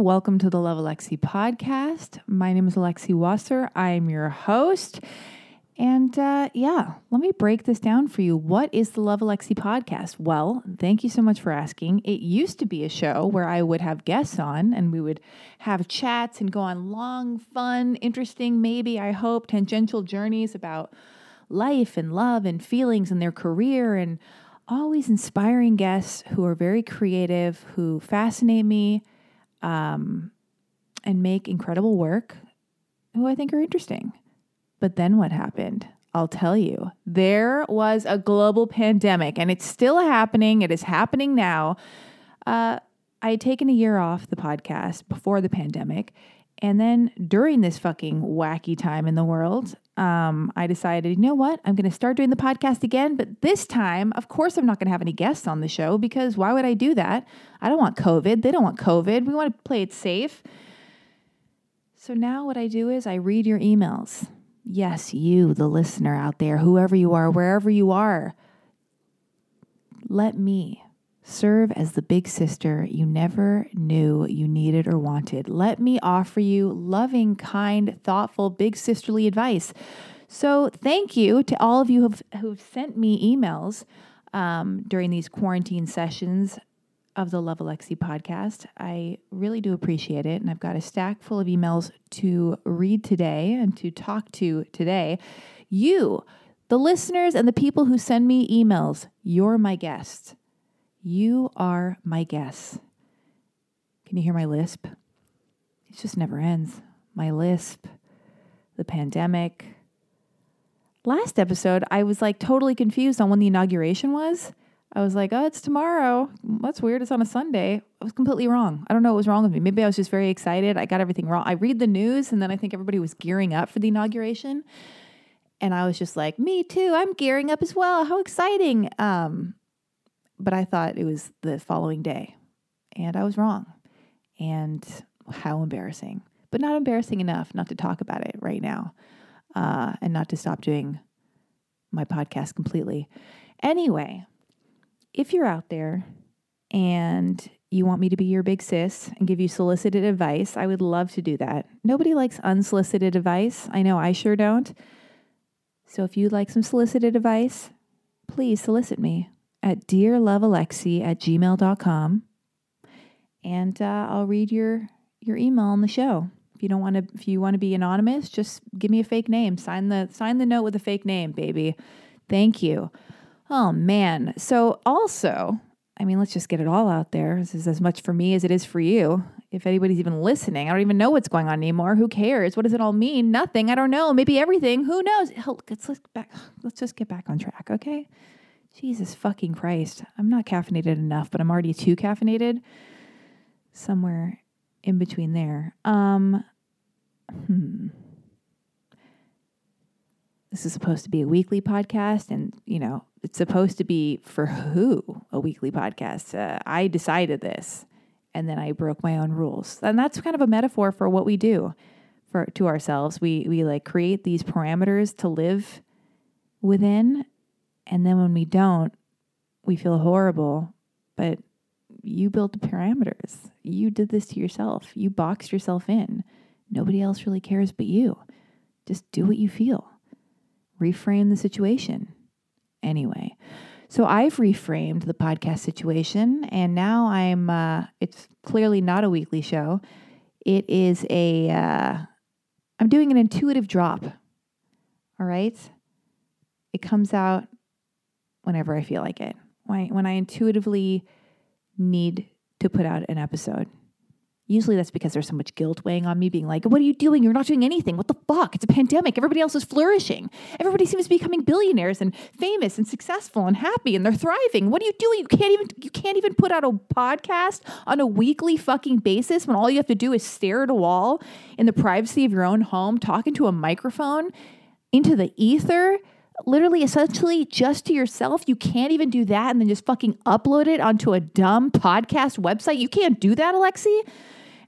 Welcome to the Love Alexi podcast. My name is Alexi Wasser. I am your host. And uh, yeah, let me break this down for you. What is the Love Alexi podcast? Well, thank you so much for asking. It used to be a show where I would have guests on and we would have chats and go on long, fun, interesting, maybe, I hope, tangential journeys about life and love and feelings and their career and always inspiring guests who are very creative, who fascinate me um, and make incredible work who I think are interesting. But then what happened? I'll tell you. There was a global pandemic and it's still happening. It is happening now. Uh, I had taken a year off the podcast before the pandemic. And then during this fucking wacky time in the world, um, I decided, you know what? I'm going to start doing the podcast again. But this time, of course, I'm not going to have any guests on the show because why would I do that? I don't want COVID. They don't want COVID. We want to play it safe. So now what I do is I read your emails. Yes, you, the listener out there, whoever you are, wherever you are, let me serve as the big sister you never knew you needed or wanted. Let me offer you loving, kind, thoughtful, big sisterly advice. So, thank you to all of you who've, who've sent me emails um, during these quarantine sessions of the Love Alexi podcast. I really do appreciate it. And I've got a stack full of emails to read today and to talk to today. You, the listeners and the people who send me emails, you're my guests. You are my guests. Can you hear my lisp? It just never ends. My lisp, the pandemic. Last episode, I was like totally confused on when the inauguration was. I was like, oh, it's tomorrow. That's weird. It's on a Sunday. I was completely wrong. I don't know what was wrong with me. Maybe I was just very excited. I got everything wrong. I read the news and then I think everybody was gearing up for the inauguration. And I was just like, me too. I'm gearing up as well. How exciting. Um, but I thought it was the following day. And I was wrong. And how embarrassing. But not embarrassing enough not to talk about it right now uh, and not to stop doing my podcast completely. Anyway, if you're out there and you want me to be your big sis and give you solicited advice, I would love to do that. Nobody likes unsolicited advice. I know I sure don't. So if you'd like some solicited advice, please solicit me at dearlovealexi at gmail.com and uh, I'll read your your email on the show. If you don't want to if you want to be anonymous, just give me a fake name. Sign the sign the note with a fake name, baby. Thank you. Oh man. So also, I mean, let's just get it all out there. This is as much for me as it is for you. If anybody's even listening, I don't even know what's going on anymore. Who cares? What does it all mean? Nothing. I don't know. Maybe everything. Who knows? Let's let's back. Let's just get back on track, okay? Jesus fucking Christ. I'm not caffeinated enough, but I'm already too caffeinated. Somewhere in between there. Um hmm. This is supposed to be a weekly podcast and, you know, it's supposed to be for who a weekly podcast. Uh, I decided this and then I broke my own rules. And that's kind of a metaphor for what we do for to ourselves. We we like create these parameters to live within and then when we don't, we feel horrible. But you built the parameters. You did this to yourself. You boxed yourself in. Nobody else really cares but you. Just do what you feel. Reframe the situation. Anyway, So I've reframed the podcast situation, and now I'm. Uh, it's clearly not a weekly show. It is a. Uh, I'm doing an intuitive drop. All right. It comes out whenever I feel like it. When I, intuitively need to put out an episode. Usually that's because there's so much guilt weighing on me, being like, What are you doing? You're not doing anything. What the fuck? It's a pandemic. Everybody else is flourishing. Everybody seems to be becoming billionaires and famous and successful and happy and they're thriving. What are you doing? You can't even you can't even put out a podcast on a weekly fucking basis when all you have to do is stare at a wall in the privacy of your own home, talking to a microphone into the ether literally essentially just to yourself. You can't even do that and then just fucking upload it onto a dumb podcast website. You can't do that, Alexi.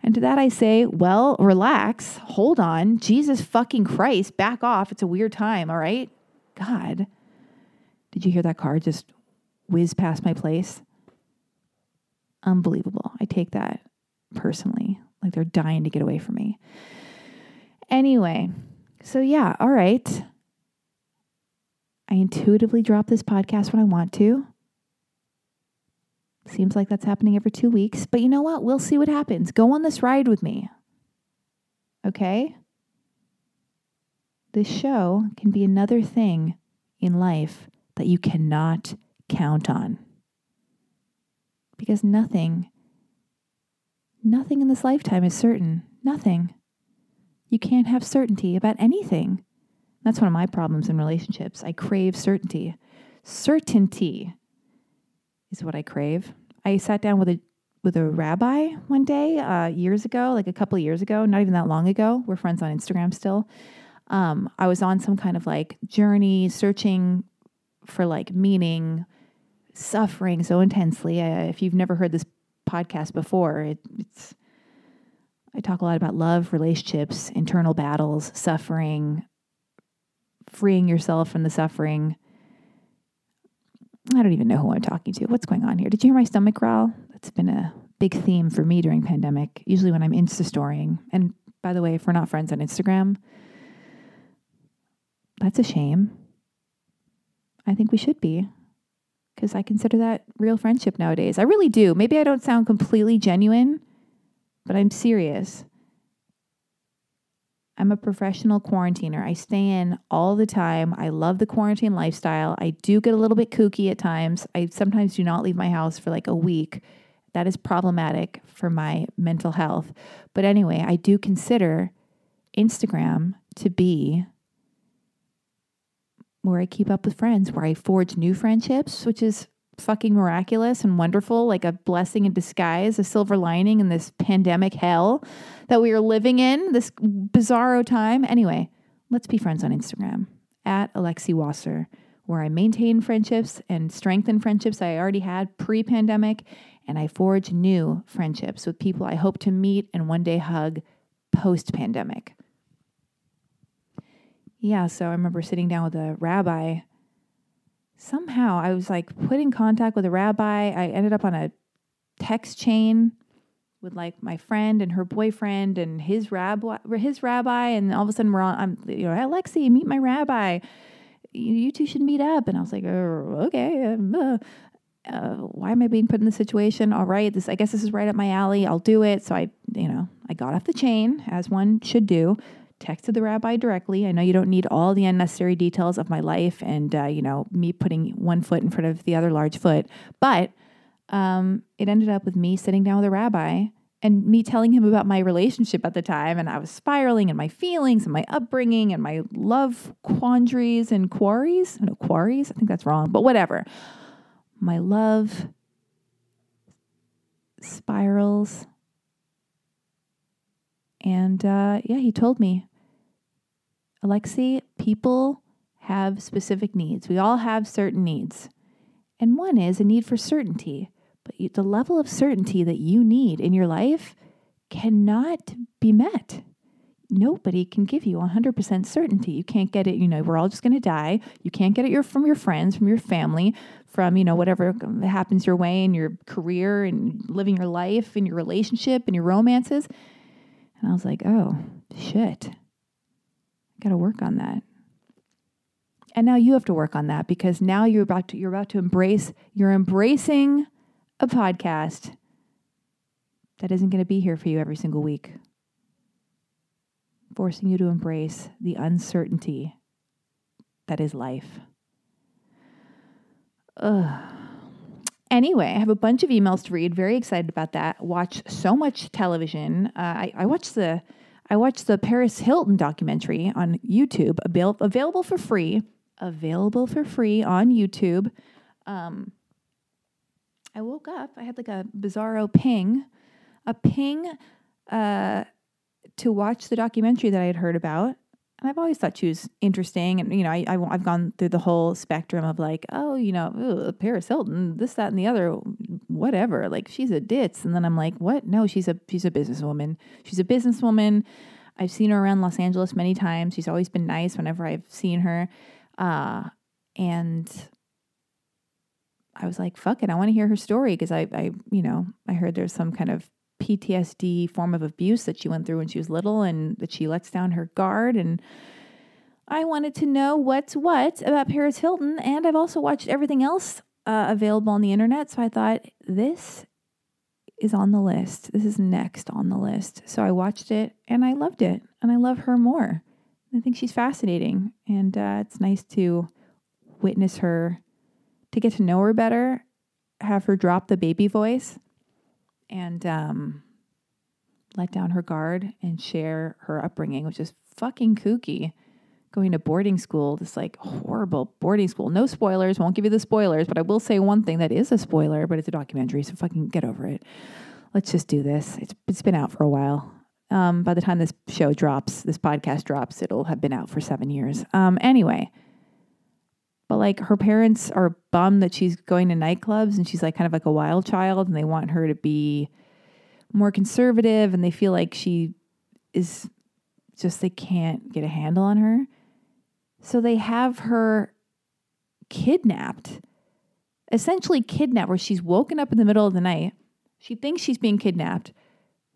And to that I say, well, relax, hold on. Jesus fucking Christ, back off. It's a weird time, all right? God. Did you hear that car just whiz past my place? Unbelievable. I take that personally. Like they're dying to get away from me. Anyway, so yeah, all right. I intuitively drop this podcast when I want to. Seems like that's happening every two weeks. But you know what? We'll see what happens. Go on this ride with me. Okay? This show can be another thing in life that you cannot count on. Because nothing, nothing in this lifetime is certain. Nothing. You can't have certainty about anything. That's one of my problems in relationships. I crave certainty. Certainty is what I crave. I sat down with a with a rabbi one day uh, years ago, like a couple of years ago, not even that long ago. We're friends on Instagram still. Um, I was on some kind of like journey, searching for like meaning, suffering so intensely. Uh, if you've never heard this podcast before, it, it's I talk a lot about love, relationships, internal battles, suffering, freeing yourself from the suffering, I don't even know who I'm talking to. What's going on here? Did you hear my stomach growl? That's been a big theme for me during pandemic. Usually when I'm Insta storying. And by the way, if we're not friends on Instagram, that's a shame. I think we should be because I consider that real friendship nowadays. I really do. Maybe I don't sound completely genuine, but I'm serious. I'm a professional quarantiner. I stay in all the time. I love the quarantine lifestyle. I do get a little bit kooky at times. I sometimes do not leave my house for like a week. That is problematic for my mental health. But anyway, I do consider Instagram to be where I keep up with friends, where I forge new friendships, which is fucking miraculous and wonderful, like a blessing in disguise, a silver lining in this pandemic hell that we are living in, this bizarro time. Anyway, let's be friends on Instagram at Alexi Wasser, where I maintain friendships and strengthen friendships I already had pre pandemic, and I forge new friendships with people I hope to meet and one day hug post pandemic. Yeah, so I remember sitting down with a rabbi somehow I was like put in contact with a rabbi. I ended up on a text chain with like my friend and her boyfriend and his rabbi, his rabbi, and all of a sudden we're on. I'm you know, Alexi, meet my rabbi. You, two should meet up. And I was like, oh, okay. Um, uh, uh, why am I being put in this situation? All right, this I guess this is right up my alley. I'll do it. So I, you know, I got off the chain as one should do texted the rabbi directly. I know you don't need all the unnecessary details of my life and, uh, you know, me putting one foot in front of the other large foot. But um, it ended up with me sitting down with a rabbi and me telling him about my relationship at the time. And I was spiraling in my feelings and my upbringing and my love quandaries and quarries. No, quarries. I think that's wrong, but whatever. My love spirals. And uh, yeah, he told me Alexi, people have specific needs. We all have certain needs. And one is a need for certainty. But you, the level of certainty that you need in your life cannot be met. Nobody can give you 100% certainty. You can't get it, you know, we're all just going to die. You can't get it your, from your friends, from your family, from, you know, whatever happens your way in your career and living your life and your relationship and your romances. And I was like, oh, shit. Got to work on that. And now you have to work on that because now you're about to you're about to embrace you're embracing a podcast that isn't going to be here for you every single week. Forcing you to embrace the uncertainty that is life. Ugh. Anyway, I have a bunch of emails to read. Very excited about that. Watch so much television. Uh, I, I watched the I watched the Paris Hilton documentary on YouTube, avail- available for free. Available for free on YouTube. Um, I woke up. I had like a bizarro ping, a ping uh, to watch the documentary that I had heard about and I've always thought she was interesting. And, you know, I, I, have gone through the whole spectrum of like, oh, you know, ugh, Paris Hilton, this, that, and the other, whatever. Like, she's a ditz. And then I'm like, what? No, she's a, she's a businesswoman. She's a businesswoman. I've seen her around Los Angeles many times. She's always been nice whenever I've seen her. Uh, and I was like, fuck it. I want to hear her story because I, I, you know, I heard there's some kind of PTSD form of abuse that she went through when she was little and that she lets down her guard. And I wanted to know what's what about Paris Hilton. And I've also watched everything else uh, available on the internet. So I thought this is on the list. This is next on the list. So I watched it and I loved it. And I love her more. I think she's fascinating. And uh, it's nice to witness her, to get to know her better, have her drop the baby voice and um, let down her guard and share her upbringing, which is fucking kooky. Going to boarding school, this like horrible boarding school. No spoilers, won't give you the spoilers, but I will say one thing that is a spoiler, but it's a documentary, so fucking get over it. Let's just do this. It's, it's been out for a while. Um, by the time this show drops, this podcast drops, it'll have been out for seven years. Um, anyway, but like her parents are bummed that she's going to nightclubs and she's like kind of like a wild child and they want her to be more conservative and they feel like she is just they can't get a handle on her. So they have her kidnapped. Essentially kidnapped where she's woken up in the middle of the night. She thinks she's being kidnapped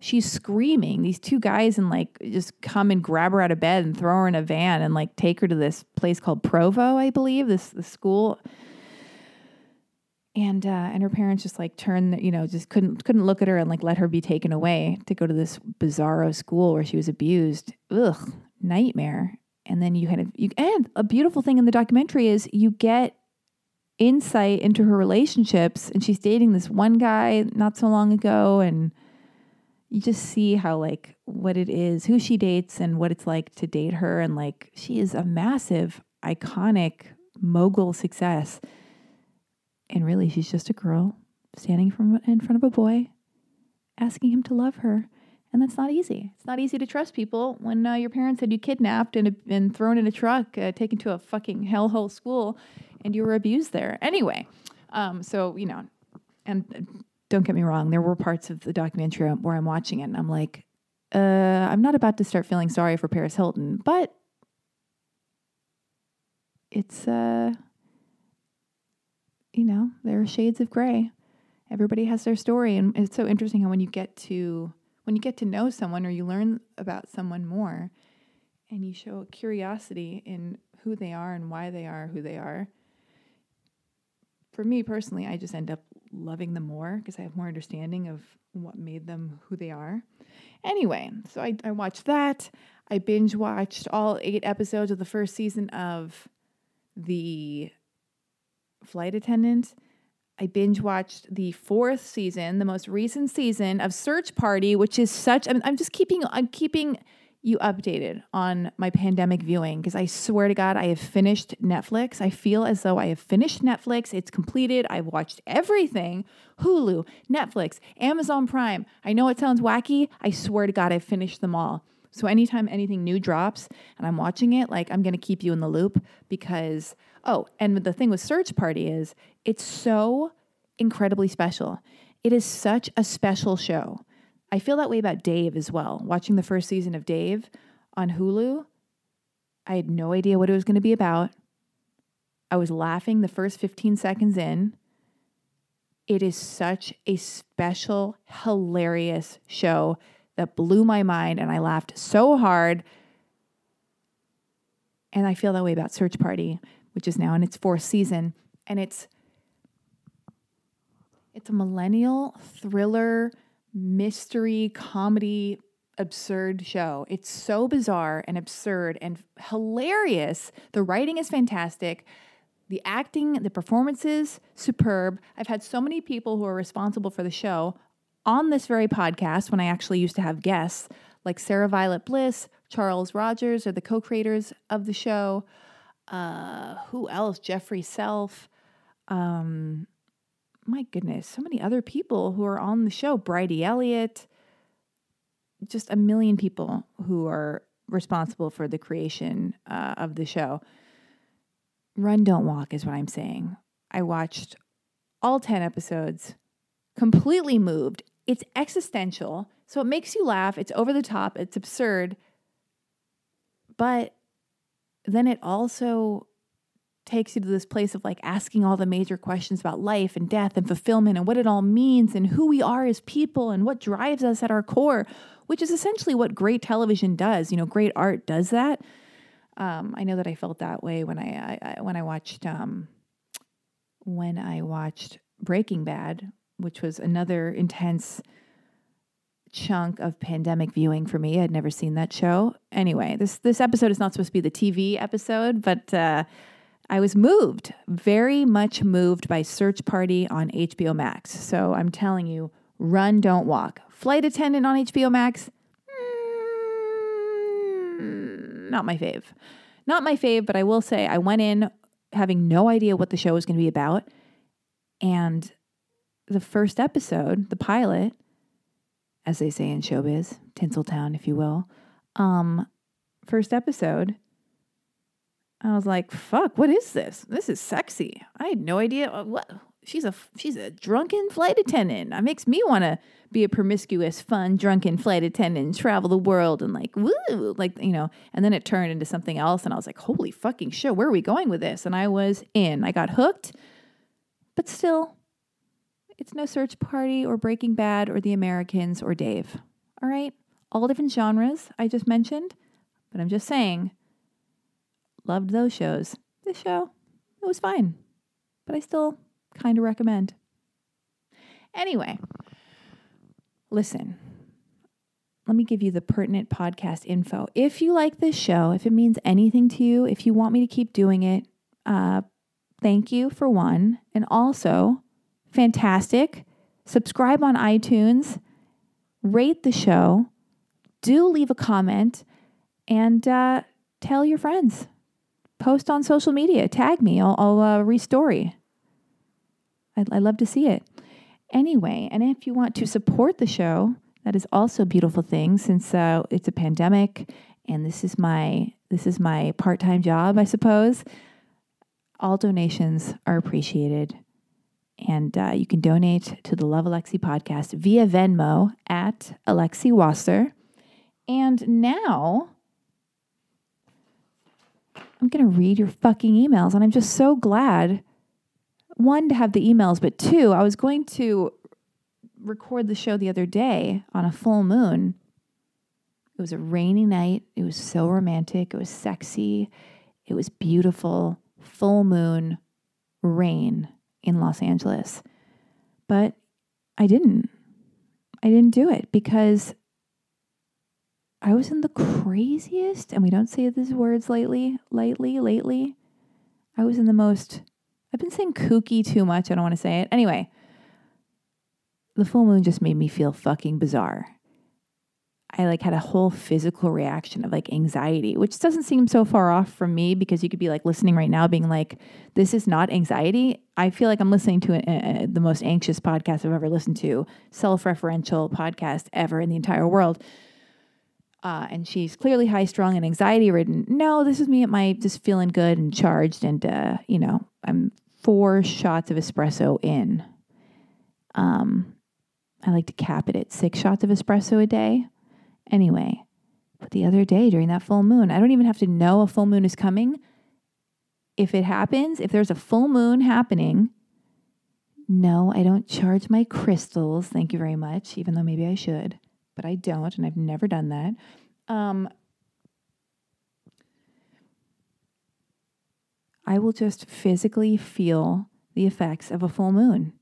she's screaming. These two guys and like just come and grab her out of bed and throw her in a van and like take her to this place called Provo, I believe, this the school. And uh, and her parents just like turned, you know, just couldn't couldn't look at her and like let her be taken away to go to this bizarro school where she was abused. Ugh, nightmare. And then you kind of you and a beautiful thing in the documentary is you get insight into her relationships and she's dating this one guy not so long ago and you just see how like what it is, who she dates and what it's like to date her and like she is a massive iconic mogul success. And really she's just a girl standing from in front of a boy asking him to love her. And that's not easy. It's not easy to trust people when uh, your parents had you kidnapped and, and thrown in a truck, uh, taken to a fucking hellhole school, and you were abused there. Anyway, um, so, you know, and don't get me wrong, there were parts of the documentary where I'm watching it and I'm like, uh, I'm not about to start feeling sorry for Paris Hilton, but it's, uh, you know, there are shades of gray. Everybody has their story. And it's so interesting how when you get to, when you get to know someone or you learn about someone more and you show a curiosity in who they are and why they are who they are, for me personally, I just end up loving them more because I have more understanding of what made them who they are. Anyway, so I, I watched that. I binge watched all eight episodes of the first season of The Flight Attendant. I binge watched the fourth season, the most recent season of Search Party, which is such. I'm, I'm just keeping. I'm keeping you updated on my pandemic viewing because I swear to God, I have finished Netflix. I feel as though I have finished Netflix. It's completed. I've watched everything Hulu, Netflix, Amazon Prime. I know it sounds wacky. I swear to God, I've finished them all. So anytime anything new drops and I'm watching it, like I'm going to keep you in the loop because, oh, and the thing with Search Party is it's so incredibly special. It is such a special show I feel that way about Dave as well. Watching the first season of Dave on Hulu, I had no idea what it was going to be about. I was laughing the first 15 seconds in. It is such a special, hilarious show that blew my mind, and I laughed so hard. And I feel that way about Search Party which is now in its fourth season, and it's it's a millennial thriller mystery comedy absurd show. It's so bizarre and absurd and hilarious. The writing is fantastic. The acting, the performances, superb. I've had so many people who are responsible for the show on this very podcast when I actually used to have guests, like Sarah Violet Bliss, Charles Rogers are the co-creators of the show. Uh, who else? Jeffrey Self. Um, my goodness, so many other people who are on the show. Bridie Elliott. Just a million people who are responsible for the creation uh, of the show. Run, don't walk is what I'm saying. I watched all 10 episodes, completely moved. It's existential, so it makes you laugh. It's over the top, it's absurd. But then it also takes you to this place of like asking all the major questions about life and death and fulfillment and what it all means and who we are as people and what drives us at our core, which is essentially what great television does. You know, great art does that. Um, I know that I felt that way when I, I, I when I watched um, when I watched Breaking Bad, which was another intense chunk of pandemic viewing for me. I'd never seen that show. Anyway, this this episode is not supposed to be the TV episode, but uh, I was moved, very much moved by Search Party on HBO Max. So I'm telling you, run, don't walk. Flight Attendant on HBO Max, mm, not my fave. Not my fave, but I will say I went in having no idea what the show was going to be about. And the first episode, the pilot, as they say in showbiz, Tinseltown, if you will, um, first episode, I was like, "Fuck, what is this? This is sexy." I had no idea uh, what she's a she's a drunken flight attendant. That makes me want to be a promiscuous, fun, drunken flight attendant, and travel the world and like woo, like you know. And then it turned into something else, and I was like, "Holy fucking shit, where are we going with this?" And I was in. I got hooked, but still, it's no Search Party or Breaking Bad or The Americans or Dave. All right, all different genres I just mentioned, but I'm just saying, loved those shows. This show, it was fine, but I still kind of recommend. Anyway, listen. Let me give you the pertinent podcast info. If you like this show, if it means anything to you, if you want me to keep doing it, uh, thank you for one. And also, fantastic. Subscribe on iTunes, rate the show, do leave a comment, and uh, tell your friends. Post on social media, tag me, I'll, I'll uh, restory. I'd, I'd love to see it. Anyway, and if you want to support the show, that is also a beautiful thing since uh, it's a pandemic and this is my this is my part-time job, I suppose. All donations are appreciated. And uh, you can donate to the Love Alexi podcast via Venmo at Alexi Wasser. And now I'm going to read your fucking emails. And I'm just so glad one to have the emails, but two, I was going to record the show the other day on a full moon. It was a rainy night. It was so romantic. It was sexy. It was beautiful. Full moon, rain in Los Angeles. But I didn't. I didn't do it because I was in the craziest, and we don't say these words lately, lightly, lately. I was in the most I've been saying kooky too much. I don't want to say it. Anyway, the full moon just made me feel fucking bizarre. I like had a whole physical reaction of like anxiety, which doesn't seem so far off from me because you could be like listening right now, being like, "This is not anxiety." I feel like I'm listening to a, a, the most anxious podcast I've ever listened to, self-referential podcast ever in the entire world. Uh, and she's clearly high strung and anxiety ridden. No, this is me at my just feeling good and charged, and uh, you know, I'm four shots of espresso in. Um, I like to cap it at six shots of espresso a day. Anyway, but the other day during that full moon, I don't even have to know a full moon is coming. If it happens, if there's a full moon happening, no, I don't charge my crystals. Thank you very much, even though maybe I should, but I don't, and I've never done that. Um, I will just physically feel the effects of a full moon.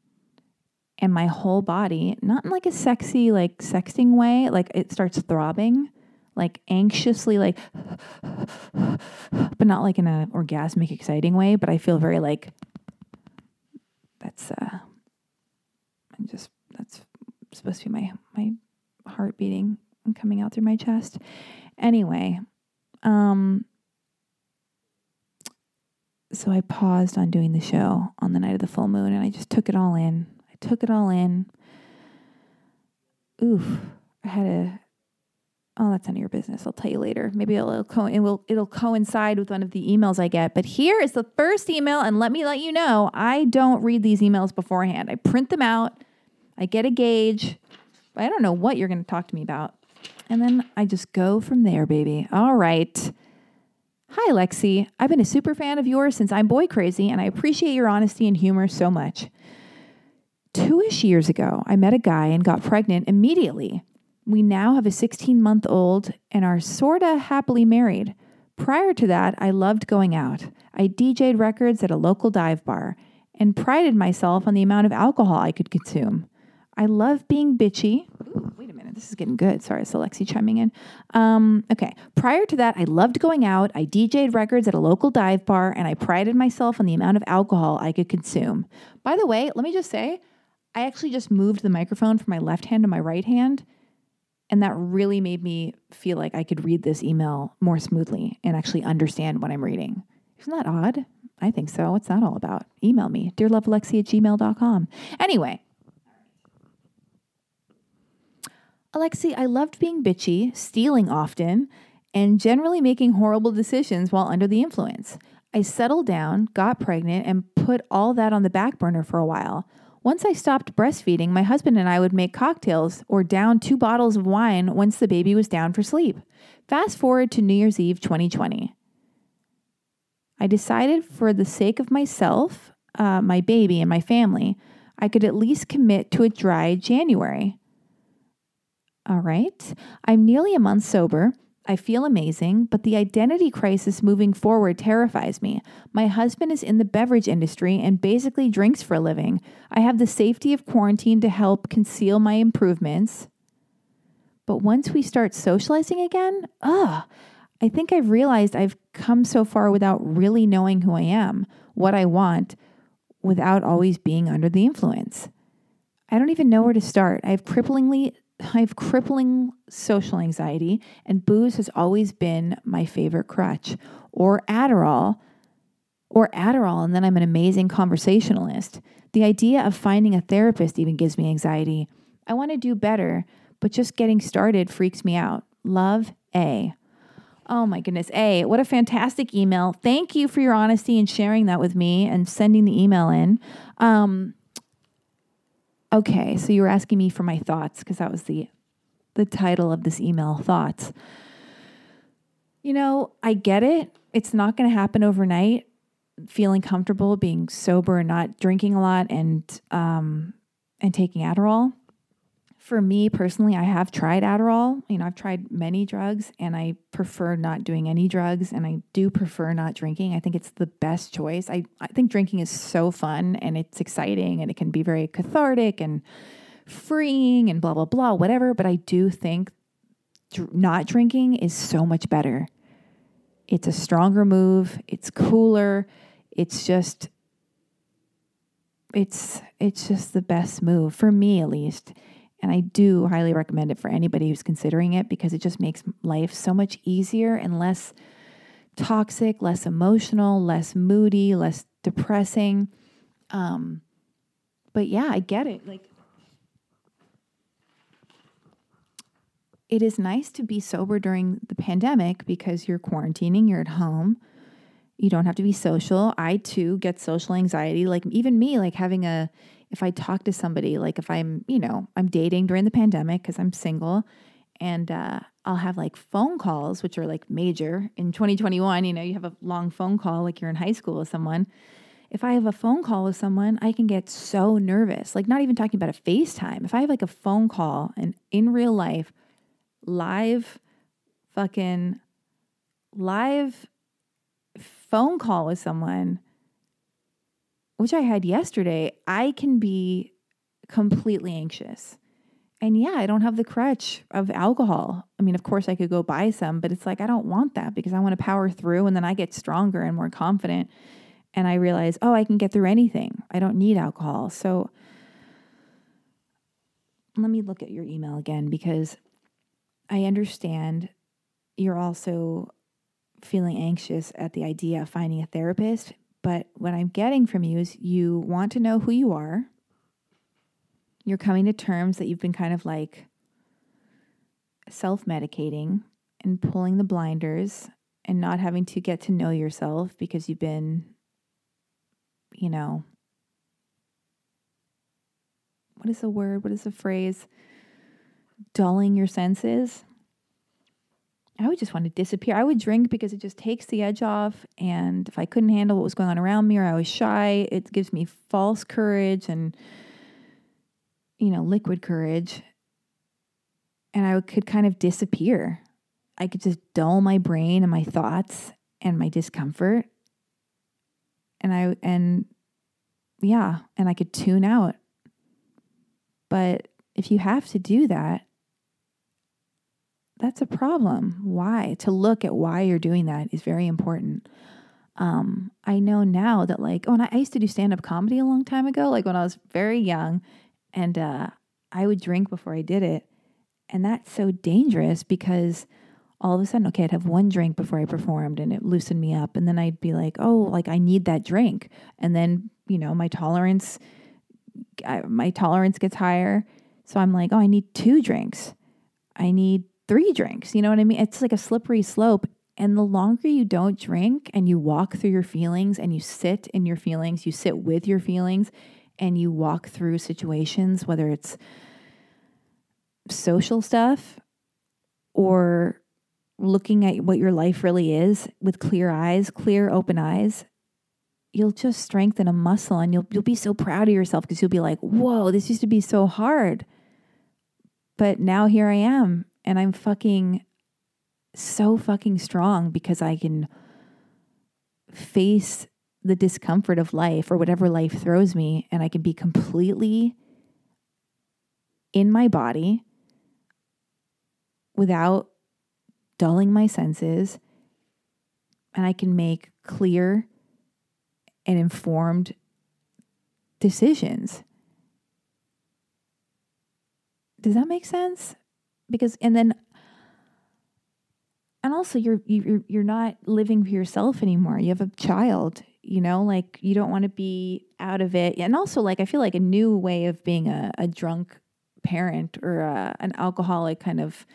And my whole body, not in like a sexy, like sexting way, like it starts throbbing, like anxiously, like, but not like in an orgasmic, exciting way. But I feel very like, that's, uh, I'm just, that's supposed to be my, my heart beating and coming out through my chest. Anyway, um, so I paused on doing the show on the night of the full moon and I just took it all in. I took it all in. Oof. I had a oh, that's none of your business. I'll tell you later. Maybe it'll co- it will it'll coincide with one of the emails I get. But here is the first email, and let me let you know, I don't read these emails beforehand. I print them out. I get a gauge. I don't know what you're going to talk to me about, and then I just go from there, baby. All right. Hi, Lexi. I've been a super fan of yours since I'm boy crazy, and I appreciate your honesty and humor so much. Two ish years ago, I met a guy and got pregnant immediately. We now have a 16 month old and are sorta happily married. Prior to that, I loved going out. I DJ'd records at a local dive bar and prided myself on the amount of alcohol I could consume. I love being bitchy. Ooh, wait a minute, this is getting good. Sorry, it's Alexi chiming in. Um, okay, prior to that, I loved going out. I DJ'd records at a local dive bar and I prided myself on the amount of alcohol I could consume. By the way, let me just say, I actually just moved the microphone from my left hand to my right hand and that really made me feel like I could read this email more smoothly and actually understand what I'm reading. Isn't that odd? I think so. What's that all about? Email me, dearlovealexi at gmail.com. Anyway, Alexi, I loved being bitchy, stealing often, and generally making horrible decisions while under the influence. I settled down, got pregnant, and put all that on the back burner for a while. Once I stopped breastfeeding, my husband and I would make cocktails or down two bottles of wine once the baby was down for sleep. Fast forward to New Year's Eve 2020. I decided for the sake of myself, uh, my baby, and my family, I could at least commit to a dry January. All right. I'm nearly a month sober I feel amazing, but the identity crisis moving forward terrifies me. My husband is in the beverage industry and basically drinks for a living. I have the safety of quarantine to help conceal my improvements. But once we start socializing again, ugh, I think I've realized I've come so far without really knowing who I am, what I want, without always being under the influence. I don't even know where to start. I have cripplingly I have crippling social anxiety, and booze has always been my favorite crutch, or Adderall, or Adderall, and then I'm an amazing conversationalist. The idea of finding a therapist even gives me anxiety. I want to do better, but just getting started freaks me out. Love, A. Oh my goodness. A, what a fantastic email. Thank you for your honesty and sharing that with me and sending the email in. Um, Okay, so you were asking me for my thoughts because that was the the title of this email, thoughts. You know, I get it. It's not going to happen overnight. Feeling comfortable being sober and not drinking a lot and um and taking Adderall for me personally, I have tried Adderall. You know, I've tried many drugs and I prefer not doing any drugs and I do prefer not drinking. I think it's the best choice. I, I think drinking is so fun and it's exciting and it can be very cathartic and freeing and blah, blah, blah, whatever. But I do think dr- not drinking is so much better. It's a stronger move, it's cooler, it's just. It's it's just the best move for me at least and I do highly recommend it for anybody who's considering it because it just makes life so much easier and less toxic, less emotional, less moody, less depressing. Um, but yeah, I get it. Like, it is nice to be sober during the pandemic because you're quarantining, you're at home. You don't have to be social. I too get social anxiety. Like, even me, like having a if I talk to somebody, like if I'm, you know, I'm dating during the pandemic because I'm single and uh, I'll have like phone calls, which are like major in 2021. You know, you have a long phone call like you're in high school with someone. If I have a phone call with someone, I can get so nervous. Like, not even talking about a FaceTime. If I have like a phone call and in real life, live, fucking live phone call with someone, which I had yesterday, I can be completely anxious. And yeah, I don't have the crutch of alcohol. I mean, of course, I could go buy some, but it's like I don't want that because I want to power through and then I get stronger and more confident. And I realize, oh, I can get through anything. I don't need alcohol. So let me look at your email again because I understand you're also feeling anxious at the idea of finding a therapist. But what I'm getting from you is you want to know who you are you're coming to terms that you've been kind of like self medicating and pulling the blinders and not having to get to know yourself because you've been, you know, what is the word? What is the phrase? Dulling your senses. I would just want to disappear. I would drink because it just takes the edge off. And if I couldn't handle what was going on around me or I was shy, it gives me false courage and you know, liquid courage. And I could kind of disappear. I could just dull my brain and my thoughts and my discomfort. And I, and yeah, and I could tune out. But if you have to do that, that's a problem. Why? To look at why you're doing that is very important. Um, I know now that like, oh, and I used to do stand up comedy a long time ago, like when I was very young, and uh, I would drink before I did it. And that's so dangerous because all of a sudden, okay, I'd have one drink before I performed and it loosened me up. And then I'd be like, oh, like I need that drink. And then, you know, my tolerance, I, my tolerance gets higher. So I'm like, oh, I need two drinks. I need three drinks. You know what I mean? It's like a slippery slope. And the longer you don't drink and you walk through your feelings and you sit in your feelings, you sit with your feelings, and you walk through situations, whether it's social stuff or looking at what your life really is with clear eyes, clear open eyes, you'll just strengthen a muscle and you'll you'll be so proud of yourself because you'll be like, "Whoa, this used to be so hard." But now here I am and I'm fucking so fucking strong because I can face the discomfort of life or whatever life throws me, and I can be completely in my body without dulling my senses, and I can make clear and informed decisions. Does that make sense? Because, and then and also you're you're you're not living for yourself anymore. You have a child you know like you don't want to be out of it and also like i feel like a new way of being a, a drunk parent or a, an alcoholic kind of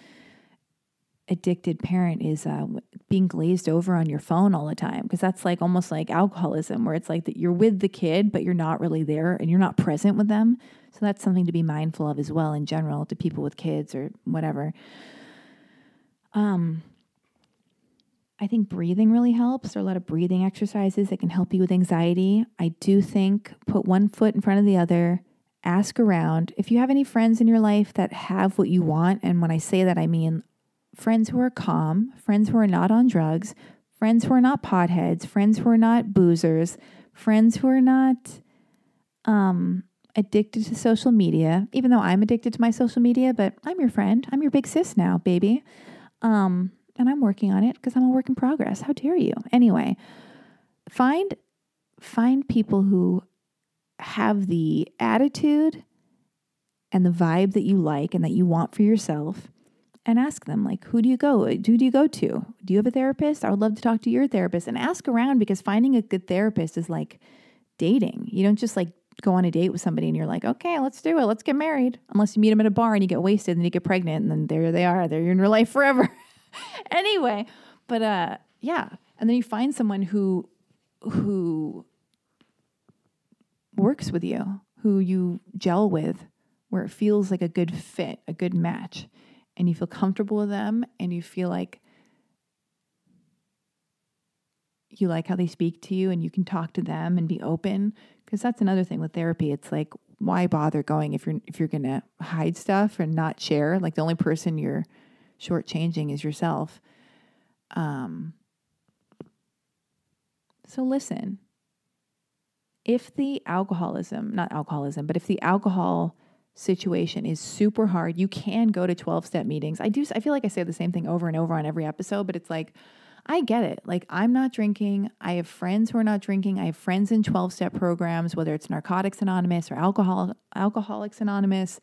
addicted parent is uh, being glazed over on your phone all the time because that's like almost like alcoholism where it's like that you're with the kid but you're not really there and you're not present with them so that's something to be mindful of as well in general to people with kids or whatever um I think breathing really helps. There are a lot of breathing exercises that can help you with anxiety. I do think put one foot in front of the other, ask around. If you have any friends in your life that have what you want, and when I say that, I mean friends who are calm, friends who are not on drugs, friends who are not potheads, friends who are not boozers, friends who are not um, addicted to social media, even though I'm addicted to my social media, but I'm your friend. I'm your big sis now, baby. Um, and I'm working on it because I'm a work in progress. How dare you? Anyway, find find people who have the attitude and the vibe that you like and that you want for yourself and ask them like who do you go who do you go to? Do you have a therapist? I would love to talk to your therapist and ask around because finding a good therapist is like dating. You don't just like go on a date with somebody and you're like okay let's do it. Let's get married. Unless you meet them at a bar and you get wasted and you get pregnant and then there they are. They're in your life forever. Anyway, but uh yeah, and then you find someone who who works with you, who you gel with, where it feels like a good fit, a good match, and you feel comfortable with them and you feel like you like how they speak to you and you can talk to them and be open because that's another thing with therapy. It's like why bother going if you're if you're going to hide stuff and not share? Like the only person you're shortchanging is yourself. Um, So listen, if the alcoholism, not alcoholism, but if the alcohol situation is super hard, you can go to 12 step meetings. I do, I feel like I say the same thing over and over on every episode, but it's like, I get it. Like, I'm not drinking. I have friends who are not drinking. I have friends in 12 step programs, whether it's Narcotics Anonymous or Alcohol, Alcoholics Anonymous.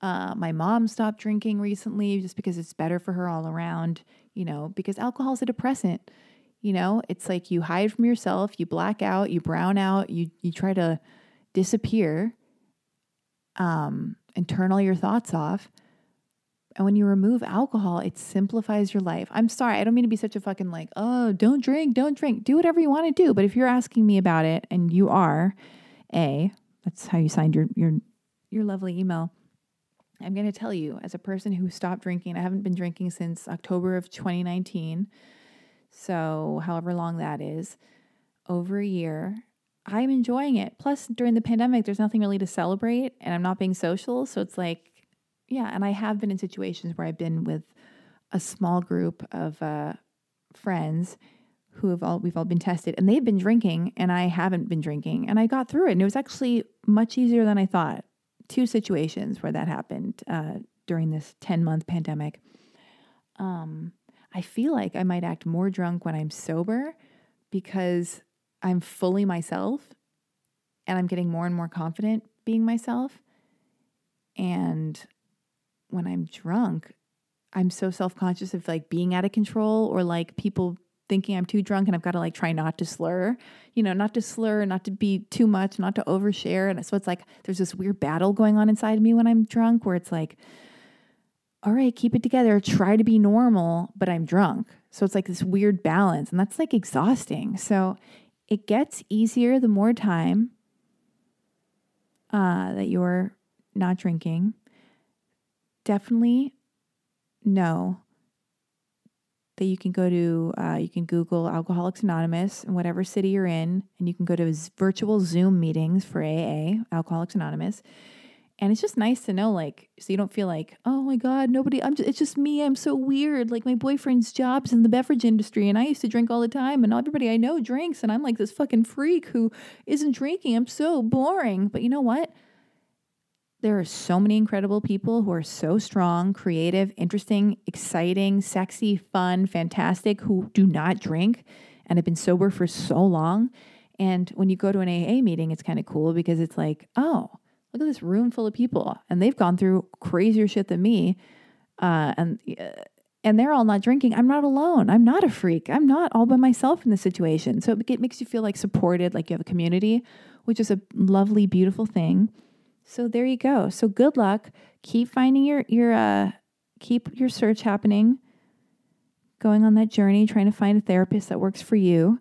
Uh, my mom stopped drinking recently just because it's better for her all around, you know, because alcohol is a depressant. You know, it's like you hide from yourself, you black out, you brown out, you you try to disappear um, and turn all your thoughts off. And when you remove alcohol, it simplifies your life. I'm sorry, I don't mean to be such a fucking like, oh, don't drink, don't drink. Do whatever you want to do. But if you're asking me about it and you are, A, that's how you signed your your your lovely email. I'm going to tell you, as a person who stopped drinking, I haven't been drinking since October of 2019. So, however long that is, over a year, I'm enjoying it. Plus, during the pandemic, there's nothing really to celebrate, and I'm not being social. So, it's like, yeah, and I have been in situations where I've been with a small group of uh, friends who have all we've all been tested and they've been drinking and I haven't been drinking and I got through it and it was actually much easier than I thought. Two situations where that happened uh, during this 10 month pandemic. Um, I feel like I might act more drunk when I'm sober because I'm fully myself and I'm getting more and more confident being myself. And when I'm drunk, I'm so self conscious of like being out of control or like people thinking I'm too drunk and I've got to like try not to slur, you know, not to slur, not to be too much, not to overshare. And so it's like there's this weird battle going on inside of me when I'm drunk where it's like, all right, keep it together, try to be normal, but I'm drunk. So it's like this weird balance and that's like exhausting. So it gets easier the more time uh, that you're not drinking. Definitely know that you can go to, uh, you can Google Alcoholics Anonymous in whatever city you're in, and you can go to virtual Zoom meetings for AA, Alcoholics Anonymous. And it's just nice to know, like, so you don't feel like, oh my God, nobody, I'm just, it's just me. I'm so weird. Like, my boyfriend's job's in the beverage industry, and I used to drink all the time, and everybody I know drinks, and I'm like this fucking freak who isn't drinking. I'm so boring. But you know what? There are so many incredible people who are so strong, creative, interesting, exciting, sexy, fun, fantastic, who do not drink and have been sober for so long. And when you go to an AA meeting, it's kind of cool because it's like, oh, look at this room full of people and they've gone through crazier shit than me uh, and uh, and they're all not drinking. I'm not alone. I'm not a freak. I'm not all by myself in this situation. So it makes you feel like supported like you have a community which is a lovely beautiful thing. So there you go. So good luck. Keep finding your your uh keep your search happening. Going on that journey trying to find a therapist that works for you.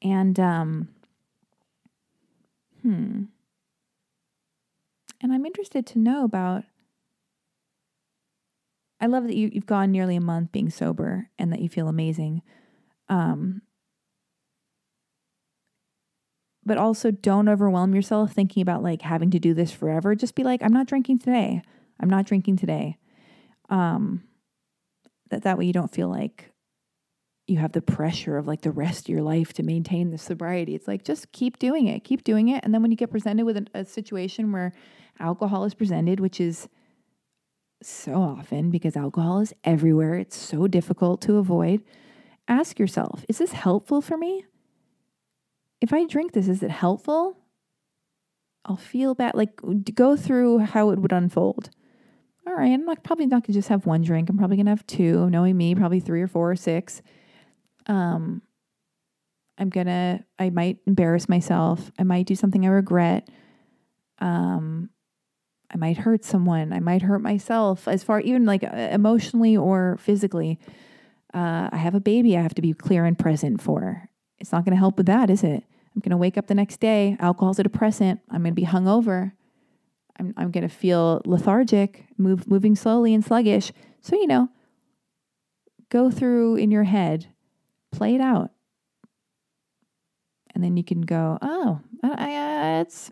And um hmm and I'm interested to know about. I love that you, you've gone nearly a month being sober and that you feel amazing. Um, but also don't overwhelm yourself thinking about like having to do this forever. Just be like, I'm not drinking today. I'm not drinking today. Um, that that way you don't feel like you have the pressure of like the rest of your life to maintain the sobriety. It's like just keep doing it, keep doing it, and then when you get presented with a situation where alcohol is presented, which is so often because alcohol is everywhere, it's so difficult to avoid. Ask yourself, is this helpful for me? If I drink this, is it helpful? I'll feel bad. Like, go through how it would unfold. All right, I'm not, probably not gonna just have one drink. I'm probably gonna have two. Knowing me, probably three or four or six. Um, I'm gonna. I might embarrass myself. I might do something I regret. Um, I might hurt someone. I might hurt myself as far even like emotionally or physically. Uh, I have a baby I have to be clear and present for. It's not going to help with that, is it? I'm going to wake up the next day. Alcohol's a depressant. I'm going to be hungover. I'm, I'm going to feel lethargic, move, moving slowly and sluggish. So, you know, go through in your head, play it out. And then you can go, oh, I, I, it's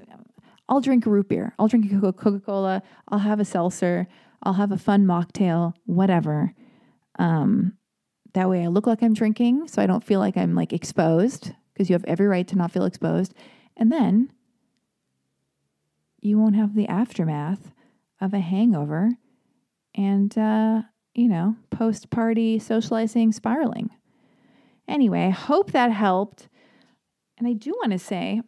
I'll drink a root beer. I'll drink a Coca Cola. I'll have a seltzer. I'll have a fun mocktail, whatever. Um, that way I look like I'm drinking so I don't feel like I'm like exposed because you have every right to not feel exposed. And then you won't have the aftermath of a hangover and, uh, you know, post party socializing spiraling. Anyway, I hope that helped. And I do want to say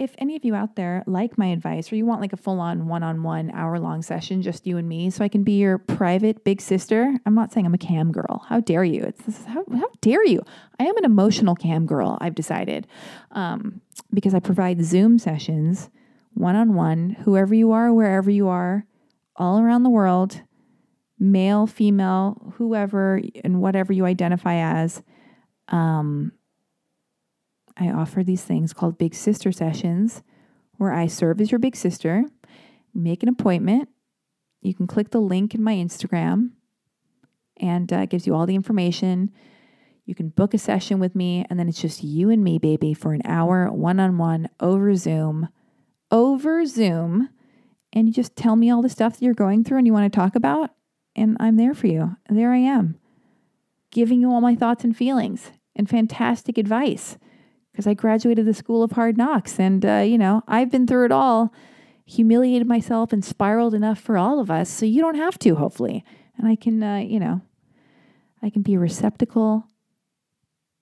if any of you out there like my advice or you want like a full on one on one hour long session, just you and me, so I can be your private big sister, I'm not saying I'm a cam girl. How dare you? It's how, how dare you? I am an emotional cam girl, I've decided, um, because I provide Zoom sessions one on one, whoever you are, wherever you are, all around the world, male, female, whoever, and whatever you identify as. Um, I offer these things called Big Sister Sessions, where I serve as your big sister. Make an appointment. You can click the link in my Instagram, and uh, it gives you all the information. You can book a session with me, and then it's just you and me, baby, for an hour, one on one, over Zoom. Over Zoom. And you just tell me all the stuff that you're going through and you want to talk about, and I'm there for you. There I am, giving you all my thoughts and feelings and fantastic advice because I graduated the School of Hard Knocks. And, uh, you know, I've been through it all, humiliated myself and spiraled enough for all of us. So you don't have to, hopefully. And I can, uh, you know, I can be a receptacle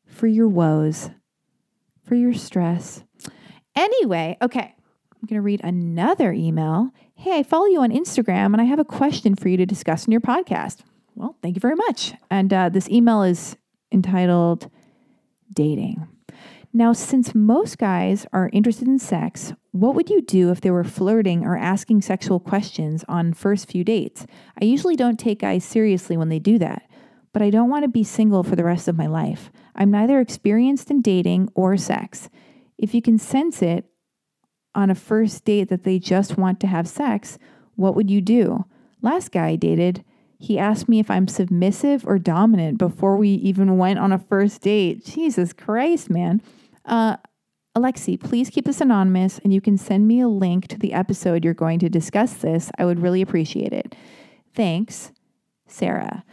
for your woes, for your stress. Anyway, okay, I'm going to read another email. Hey, I follow you on Instagram and I have a question for you to discuss in your podcast. Well, thank you very much. And uh, this email is entitled Dating. Now, since most guys are interested in sex, what would you do if they were flirting or asking sexual questions on first few dates? I usually don't take guys seriously when they do that, but I don't want to be single for the rest of my life. I'm neither experienced in dating or sex. If you can sense it on a first date that they just want to have sex, what would you do? Last guy I dated, he asked me if I'm submissive or dominant before we even went on a first date. Jesus Christ, man. Uh, Alexi, please keep this anonymous and you can send me a link to the episode you're going to discuss this. I would really appreciate it. Thanks, Sarah.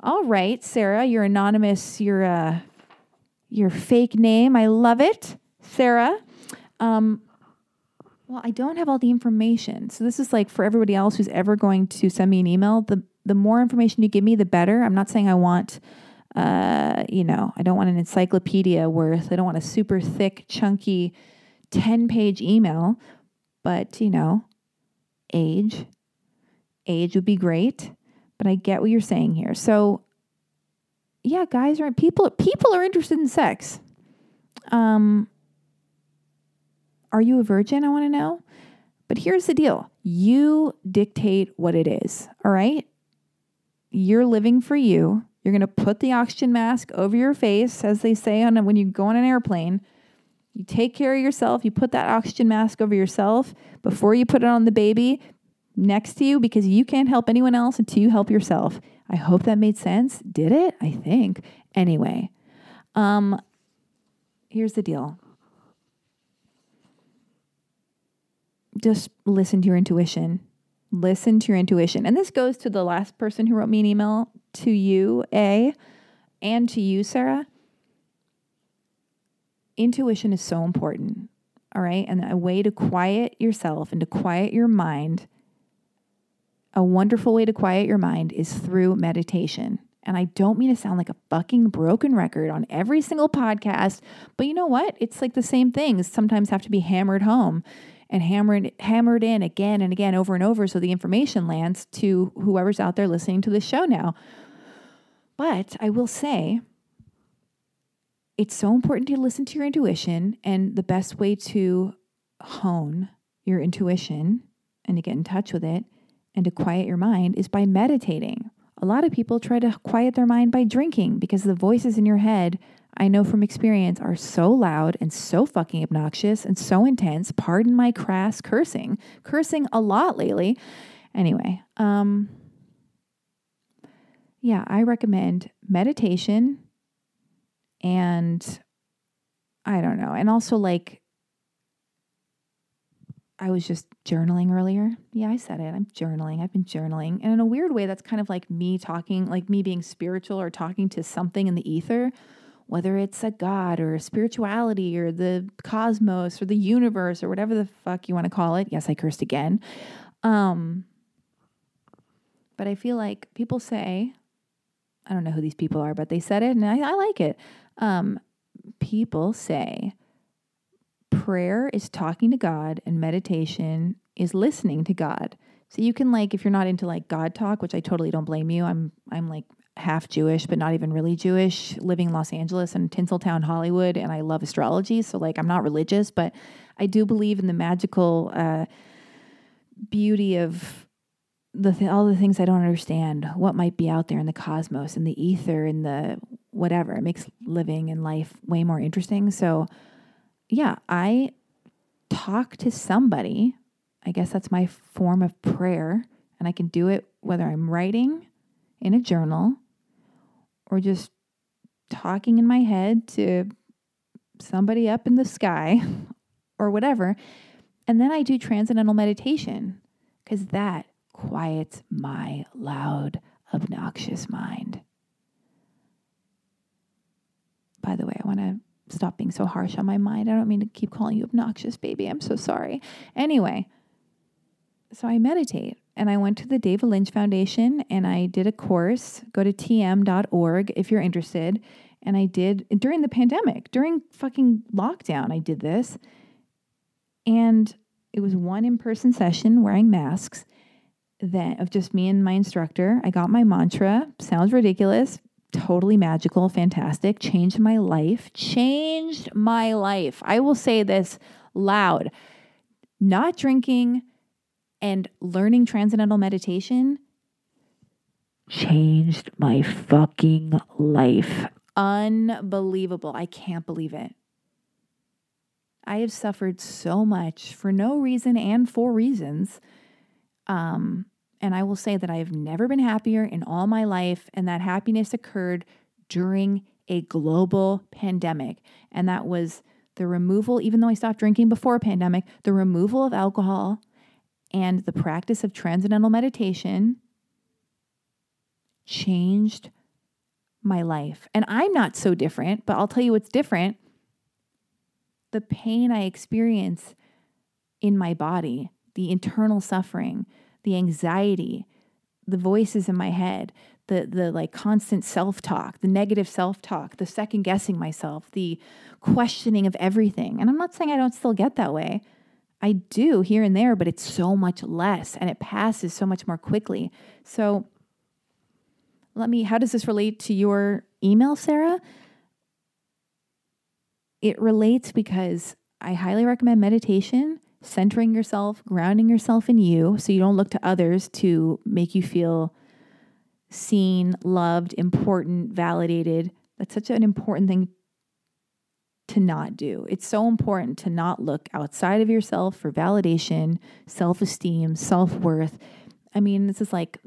All right, Sarah, you're anonymous, you're uh your fake name. I love it. Sarah. Um well, I don't have all the information. So this is like for everybody else who's ever going to send me an email, the the more information you give me, the better. I'm not saying I want uh, you know, I don't want an encyclopedia worth, I don't want a super thick, chunky 10 page email, but, you know, age, age would be great. But I get what you're saying here. So, yeah, guys are people. People are interested in sex. Um, are you a virgin? I want to know. But here's the deal: you dictate what it is. All right. You're living for you. You're going to put the oxygen mask over your face, as they say on when you go on an airplane. You take care of yourself. You put that oxygen mask over yourself before you put it on the baby next to you because you can't help anyone else until you help yourself. I hope that made sense. Did it? I think. Anyway, um, here's the deal. Just listen to your intuition. Listen to your intuition. And this goes to the last person who wrote me an email to you, A, and to you, Sarah, intuition is so important. All right. And a way to quiet yourself and to quiet your mind, a wonderful way to quiet your mind is through meditation. And I don't mean to sound like a fucking broken record on every single podcast, but you know what? It's like the same things sometimes have to be hammered home and hammered hammered in again and again over and over so the information lands to whoever's out there listening to the show now. But I will say, it's so important to listen to your intuition. And the best way to hone your intuition and to get in touch with it and to quiet your mind is by meditating. A lot of people try to quiet their mind by drinking because the voices in your head, I know from experience, are so loud and so fucking obnoxious and so intense. Pardon my crass cursing, cursing a lot lately. Anyway, um, yeah, I recommend meditation and I don't know. And also, like, I was just journaling earlier. Yeah, I said it. I'm journaling. I've been journaling. And in a weird way, that's kind of like me talking, like me being spiritual or talking to something in the ether whether it's a God or spirituality or the cosmos or the universe or whatever the fuck you want to call it. Yes, I cursed again. Um, but I feel like people say, I don't know who these people are, but they said it and I, I like it. Um, people say prayer is talking to God and meditation is listening to God. So you can like if you're not into like God talk, which I totally don't blame you. I'm I'm like half Jewish, but not even really Jewish, living in Los Angeles and Tinseltown, Hollywood, and I love astrology. So like I'm not religious, but I do believe in the magical uh, beauty of the th- all the things I don't understand, what might be out there in the cosmos and the ether and the whatever. It makes living and life way more interesting. So, yeah, I talk to somebody. I guess that's my form of prayer, and I can do it whether I'm writing in a journal or just talking in my head to somebody up in the sky or whatever. And then I do transcendental meditation because that quiets my loud, obnoxious mind. By the way, I want to stop being so harsh on my mind. I don't mean to keep calling you obnoxious, baby. I'm so sorry. Anyway, so I meditate and I went to the David Lynch Foundation and I did a course. Go to tm.org if you're interested. And I did during the pandemic, during fucking lockdown, I did this. And it was one in person session wearing masks that of just me and my instructor. I got my mantra. Sounds ridiculous. Totally magical, fantastic. Changed my life. Changed my life. I will say this loud. Not drinking and learning transcendental meditation changed my fucking life. Unbelievable. I can't believe it. I have suffered so much for no reason and for reasons. Um, and I will say that I have never been happier in all my life. And that happiness occurred during a global pandemic. And that was the removal, even though I stopped drinking before pandemic, the removal of alcohol and the practice of transcendental meditation changed my life. And I'm not so different, but I'll tell you what's different. The pain I experience in my body, the internal suffering, the anxiety, the voices in my head, the the like constant self-talk, the negative self-talk, the second guessing myself, the questioning of everything. And I'm not saying I don't still get that way. I do here and there, but it's so much less and it passes so much more quickly. So let me how does this relate to your email, Sarah? It relates because I highly recommend meditation centering yourself, grounding yourself in you so you don't look to others to make you feel seen, loved, important, validated. That's such an important thing to not do. It's so important to not look outside of yourself for validation, self esteem, self worth. I mean, this is like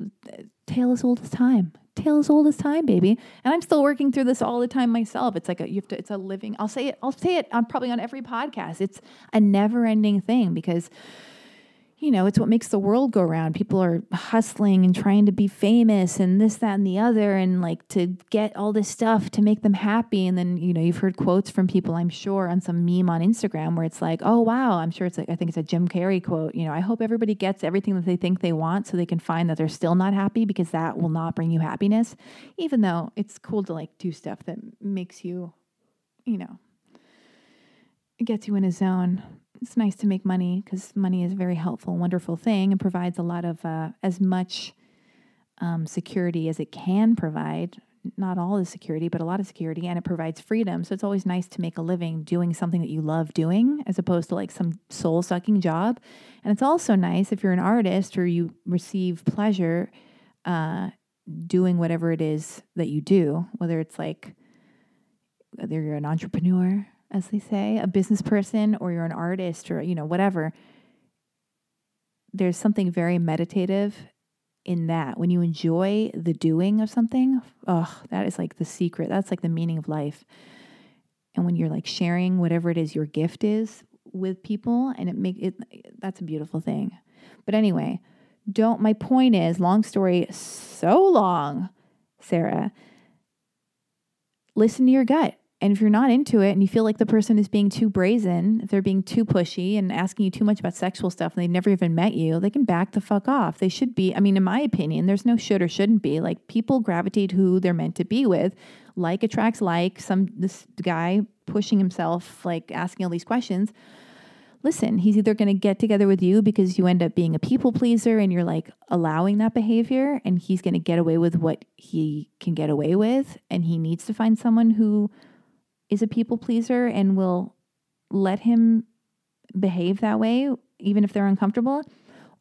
tale as old as time as old as time, baby. And I'm still working through this all the time myself. It's like a, you have to, it's a living, I'll say it, I'll say it on probably on every podcast. It's a never ending thing because you know, it's what makes the world go around. People are hustling and trying to be famous and this, that, and the other, and like to get all this stuff to make them happy. And then, you know, you've heard quotes from people, I'm sure, on some meme on Instagram where it's like, oh, wow, I'm sure it's like, I think it's a Jim Carrey quote, you know, I hope everybody gets everything that they think they want so they can find that they're still not happy because that will not bring you happiness, even though it's cool to like do stuff that makes you, you know, gets you in a zone it's nice to make money because money is a very helpful, wonderful thing and provides a lot of uh, as much um, security as it can provide. Not all the security, but a lot of security, and it provides freedom. So it's always nice to make a living doing something that you love doing, as opposed to like some soul sucking job. And it's also nice if you're an artist or you receive pleasure uh, doing whatever it is that you do, whether it's like whether you're an entrepreneur as they say, a business person or you're an artist or, you know, whatever, there's something very meditative in that. When you enjoy the doing of something, oh, that is like the secret. That's like the meaning of life. And when you're like sharing whatever it is your gift is with people and it make it that's a beautiful thing. But anyway, don't my point is long story so long, Sarah. Listen to your gut And if you're not into it and you feel like the person is being too brazen, if they're being too pushy and asking you too much about sexual stuff and they've never even met you, they can back the fuck off. They should be, I mean, in my opinion, there's no should or shouldn't be. Like people gravitate who they're meant to be with. Like attracts like. Some this guy pushing himself, like asking all these questions. Listen, he's either going to get together with you because you end up being a people pleaser and you're like allowing that behavior, and he's going to get away with what he can get away with, and he needs to find someone who is a people pleaser and will let him behave that way, even if they're uncomfortable,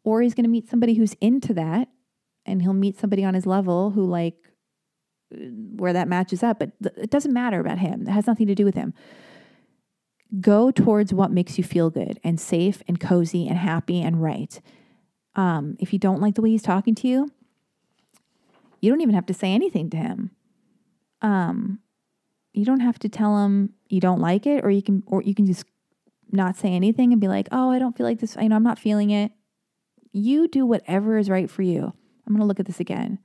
or he's going to meet somebody who's into that and he'll meet somebody on his level who, like, where that matches up. But th- it doesn't matter about him, it has nothing to do with him. Go towards what makes you feel good and safe and cozy and happy and right. Um, if you don't like the way he's talking to you, you don't even have to say anything to him. Um, you don't have to tell them you don't like it or you can or you can just not say anything and be like, "Oh, I don't feel like this. You know, I'm not feeling it." You do whatever is right for you. I'm going to look at this again.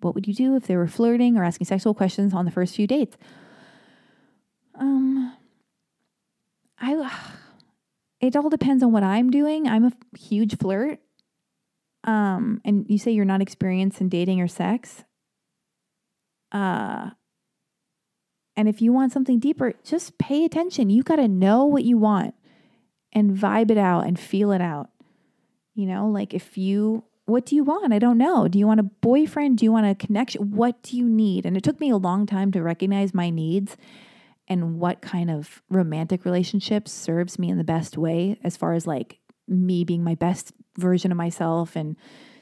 What would you do if they were flirting or asking sexual questions on the first few dates? Um I it all depends on what I'm doing. I'm a huge flirt. Um and you say you're not experienced in dating or sex. Uh and if you want something deeper, just pay attention. You got to know what you want and vibe it out and feel it out. You know, like if you, what do you want? I don't know. Do you want a boyfriend? Do you want a connection? What do you need? And it took me a long time to recognize my needs and what kind of romantic relationship serves me in the best way as far as like me being my best version of myself and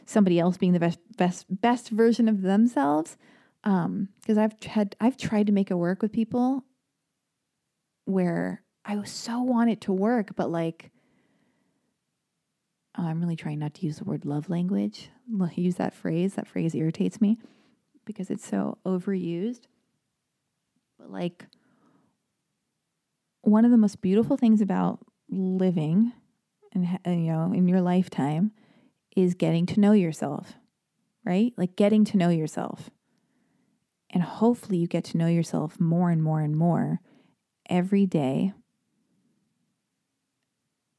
somebody else being the best best best version of themselves um because i've had i've tried to make it work with people where i so want it to work but like oh, i'm really trying not to use the word love language use that phrase. That phrase irritates me because it's so overused. But like one of the most beautiful things about living and you know in your lifetime is getting to know yourself right? Like getting to know yourself and hopefully, you get to know yourself more and more and more every day,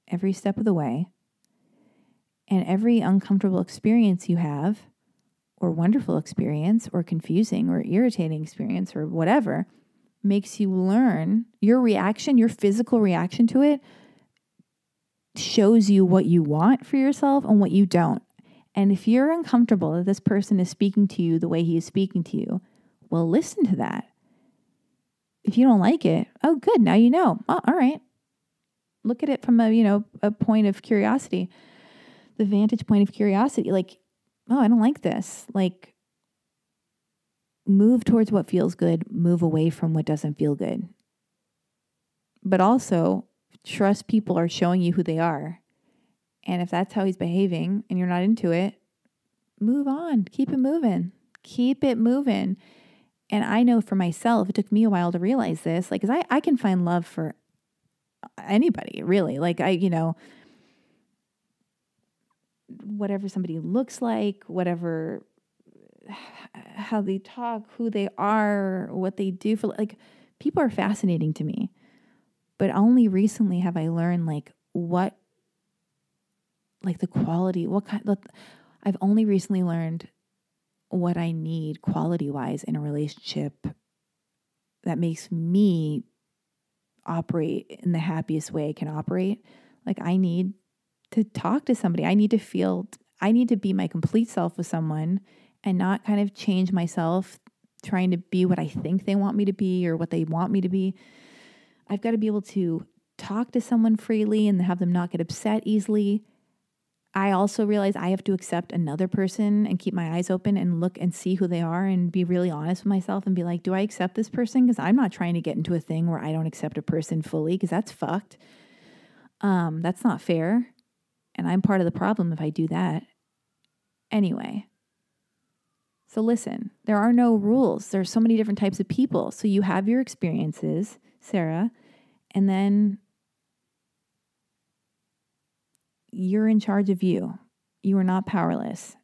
every step of the way. And every uncomfortable experience you have, or wonderful experience, or confusing or irritating experience, or whatever, makes you learn your reaction, your physical reaction to it shows you what you want for yourself and what you don't. And if you're uncomfortable that this person is speaking to you the way he is speaking to you, well, listen to that. If you don't like it, oh, good. Now you know. Oh, all right. Look at it from a, you know, a point of curiosity, the vantage point of curiosity. Like, oh, I don't like this. Like, move towards what feels good, move away from what doesn't feel good. But also, trust people are showing you who they are. And if that's how he's behaving and you're not into it, move on. Keep it moving. Keep it moving. And I know for myself, it took me a while to realize this, like, because I, I can find love for anybody, really. Like, I, you know, whatever somebody looks like, whatever, how they talk, who they are, what they do for, like, people are fascinating to me. But only recently have I learned, like, what, like, the quality, what kind, I've only recently learned what I need quality wise in a relationship that makes me operate in the happiest way I can operate. Like, I need to talk to somebody. I need to feel, I need to be my complete self with someone and not kind of change myself trying to be what I think they want me to be or what they want me to be. I've got to be able to talk to someone freely and have them not get upset easily I also realize I have to accept another person and keep my eyes open and look and see who they are and be really honest with myself and be like, do I accept this person? Because I'm not trying to get into a thing where I don't accept a person fully because that's fucked. Um, that's not fair. And I'm part of the problem if I do that. Anyway. So listen, there are no rules. There's so many different types of people. So you have your experiences, Sarah, and then you're in charge of you. You are not powerless.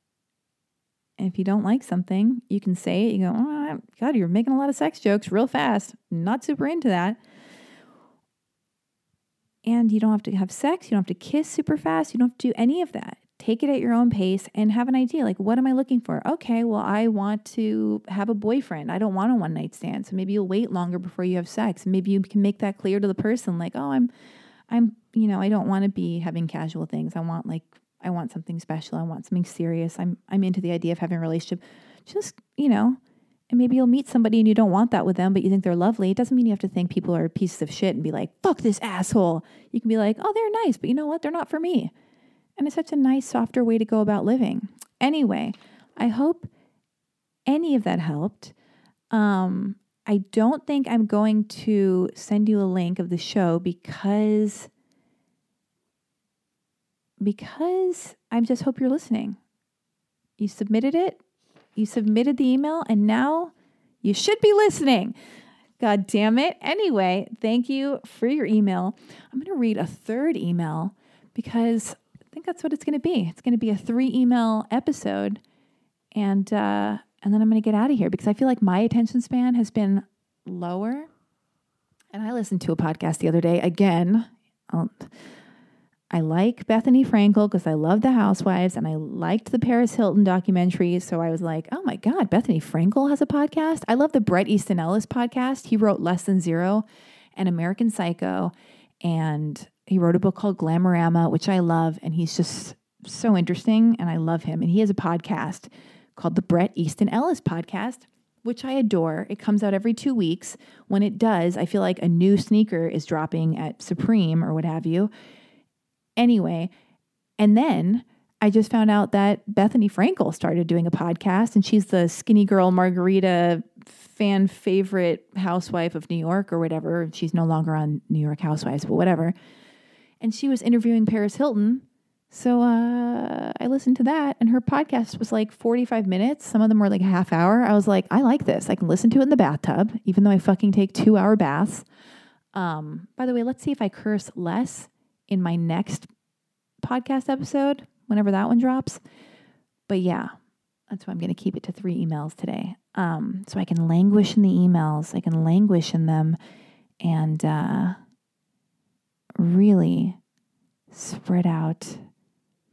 And if you don't like something, you can say it. You go, oh, God, you're making a lot of sex jokes real fast. Not super into that. And you don't have to have sex. You don't have to kiss super fast. You don't have to do any of that. Take it at your own pace and have an idea. Like, what am I looking for? Okay, well, I want to have a boyfriend. I don't want a one night stand. So maybe you'll wait longer before you have sex. Maybe you can make that clear to the person. Like, oh, I'm, I'm, you know, I don't want to be having casual things. I want like, I want something special. I want something serious. I'm, I'm into the idea of having a relationship. Just, you know, and maybe you'll meet somebody and you don't want that with them, but you think they're lovely. It doesn't mean you have to think people are pieces of shit and be like, fuck this asshole. You can be like, oh, they're nice, but you know what? They're not for me. And it's such a nice, softer way to go about living. Anyway, I hope any of that helped. Um, I don't think I'm going to send you a link of the show because because I just hope you're listening. You submitted it, you submitted the email, and now you should be listening. God damn it. Anyway, thank you for your email. I'm going to read a third email because I think that's what it's going to be. It's going to be a three email episode. And, uh, and then I'm going to get out of here because I feel like my attention span has been lower. And I listened to a podcast the other day again. I'll, I like Bethenny Frankel because I love the Housewives and I liked the Paris Hilton documentary. So I was like, oh my God, Bethenny Frankel has a podcast. I love the Bret Easton Ellis podcast. He wrote Less Than Zero and American Psycho. And he wrote a book called Glamorama, which I love. And he's just so interesting and I love him. And he has a podcast called the Bret Easton Ellis podcast, which I adore. It comes out every two weeks. When it does, I feel like a new sneaker is dropping at Supreme or what have you Anyway, and then I just found out that Bethenny Frankel started doing a podcast, and she's the skinny girl margarita fan favorite housewife of New York or whatever. She's no longer on New York Housewives, but whatever. And she was interviewing Paris Hilton. So uh, I listened to that, and her podcast was like 45 minutes. Some of them were like a half hour. I was like, I like this. I can listen to it in the bathtub, even though I fucking take two hour baths. Um, by the way, let's see if I curse less in my next podcast episode, whenever that one drops. But yeah, that's why I'm going to keep it to three emails today. Um, so I can languish in the emails, I can languish in them and uh, really spread out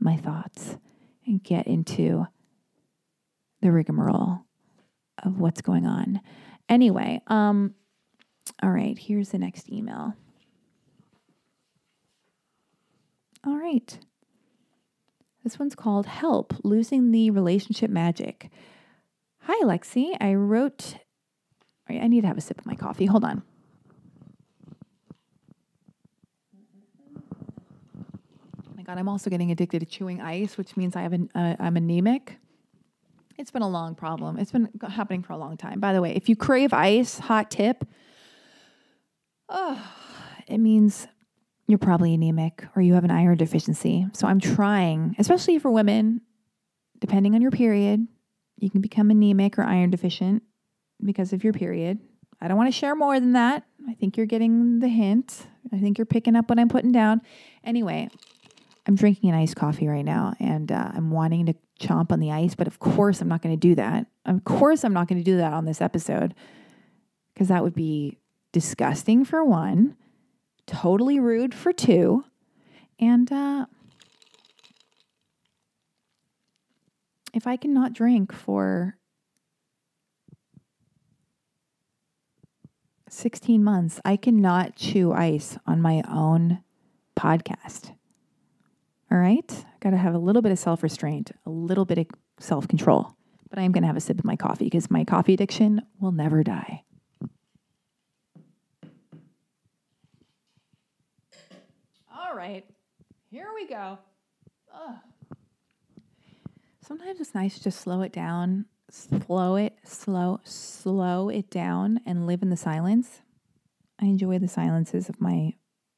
my thoughts and get into the rigmarole of what's going on. Anyway, um, all right, here's the next email. All right. This one's called Help Losing the Relationship Magic. Hi, Lexi. I wrote. I need to have a sip of my coffee. Hold on. Oh my God, I'm also getting addicted to chewing ice, which means I have an, uh, I'm anemic. It's been a long problem. It's been happening for a long time. By the way, if you crave ice, hot tip, oh, it means you're probably anemic or you have an iron deficiency. So I'm trying, especially for women, depending on your period, you can become anemic or iron deficient because of your period. I don't want to share more than that. I think you're getting the hint. I think you're picking up what I'm putting down. Anyway, I'm drinking an iced coffee right now and uh, I'm wanting to chomp on the ice, but of course I'm not going to do that. Of course I'm not going to do that on this episode because that would be disgusting for one totally rude for two. And uh, if I cannot drink for 16 months, I cannot chew ice on my own podcast. All right? Got to have a little bit of self restraint, a little bit of self control. But I am going to have a sip of my coffee because my coffee addiction will never die. All right. here we go. Ugh. Sometimes it's nice to slow it down, slow it, slow, slow it down, and live in the silence. I enjoy the silences of my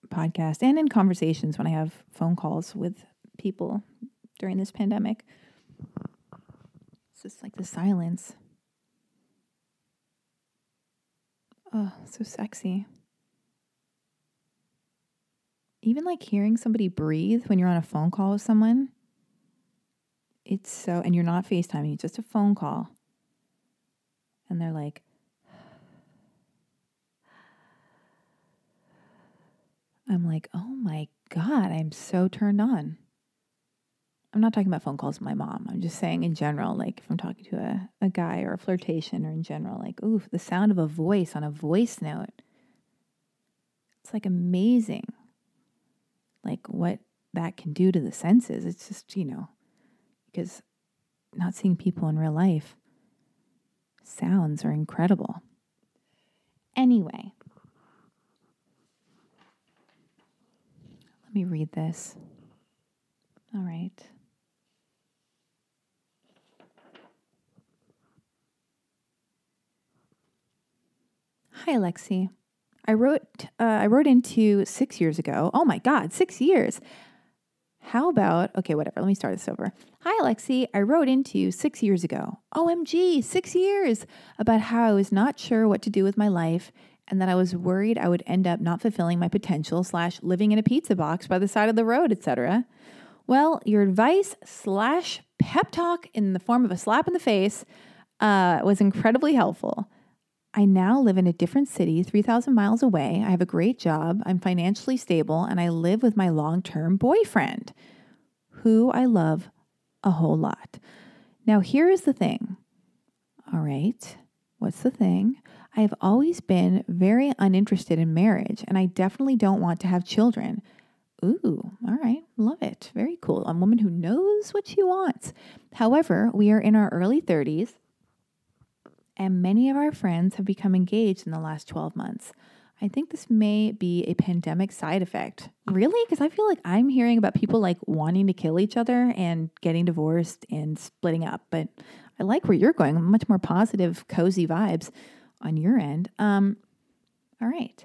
podcast and in conversations when I have phone calls with people during this pandemic. It's just like the silence. Oh, so sexy even like hearing somebody breathe when you're on a phone call with someone, it's so, and you're not FaceTiming, it's just a phone call. and they're like, I'm like, oh my God, I'm so turned on. I'm not talking about phone calls with my mom. I'm just saying in general, like if I'm talking to a, a guy or a flirtation or in general, like, ooh, the sound of a voice on a voice note. It's like amazing. Like what that can do to the senses. It's just, you know, because not seeing people in real life, sounds are incredible. Anyway, let me read this. All right. Hi, Lexi. I wrote uh, I wrote into six years ago. Oh my God, six years. How about okay, whatever. Let me start this over. Hi, Lexi. I wrote into six years ago. OMG, six years about how I was not sure what to do with my life and that I was worried I would end up not fulfilling my potential slash living in a pizza box by the side of the road, etc. Well, your advice slash pep talk in the form of a slap in the face uh, was incredibly helpful. I now live in a different city, 3,000 miles away. I have a great job, I'm financially stable, and I live with my long term boyfriend, who I love a whole lot. Now, here is the thing. All right, what's the thing? I have always been very uninterested in marriage, and I definitely don't want to have children. Ooh, all right, love it. Very cool. A woman who knows what she wants. However, we are in our early 30s and many of our friends have become engaged in the last 12 months. I think this may be a pandemic side effect. Really? Because I feel like I'm hearing about people like wanting to kill each other and getting divorced and splitting up. But I like where you're going. Much more positive, cozy vibes on your end. Um, all right.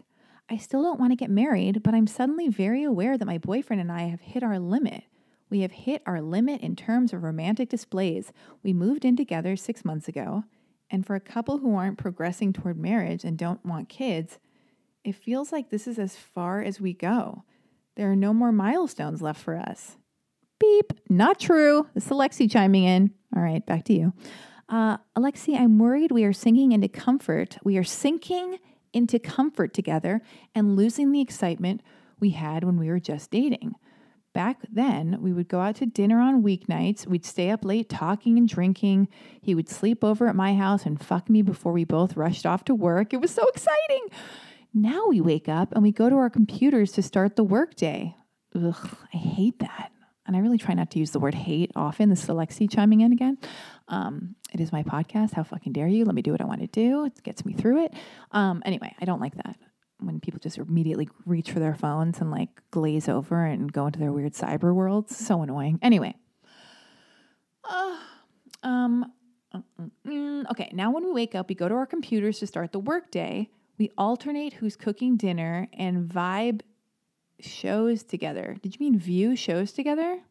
I still don't want to get married, but I'm suddenly very aware that my boyfriend and I have hit our limit. We have hit our limit in terms of romantic displays. We moved in together six months ago. And for a couple who aren't progressing toward marriage and don't want kids, it feels like this is as far as we go. There are no more milestones left for us. Beep, not true. This is Alexi chiming in. All right, back to you. Uh, Alexi, I'm worried we are sinking into comfort. We are sinking into comfort together and losing the excitement we had when we were just dating. Back then, we would go out to dinner on weeknights. We'd stay up late talking and drinking. He would sleep over at my house and fuck me before we both rushed off to work. It was so exciting. Now we wake up and we go to our computers to start the workday. Ugh, I hate that. And I really try not to use the word hate often. This is Alexi chiming in again. Um, it is my podcast. How fucking dare you? Let me do what I want to do. It gets me through it. Um, anyway, I don't like that when people just immediately reach for their phones and like glaze over and go into their weird cyber worlds. So annoying. Anyway. Uh, um, okay, now when we wake up, we go to our computers to start the workday. We alternate who's cooking dinner and vibe shows together. Did you mean view shows together?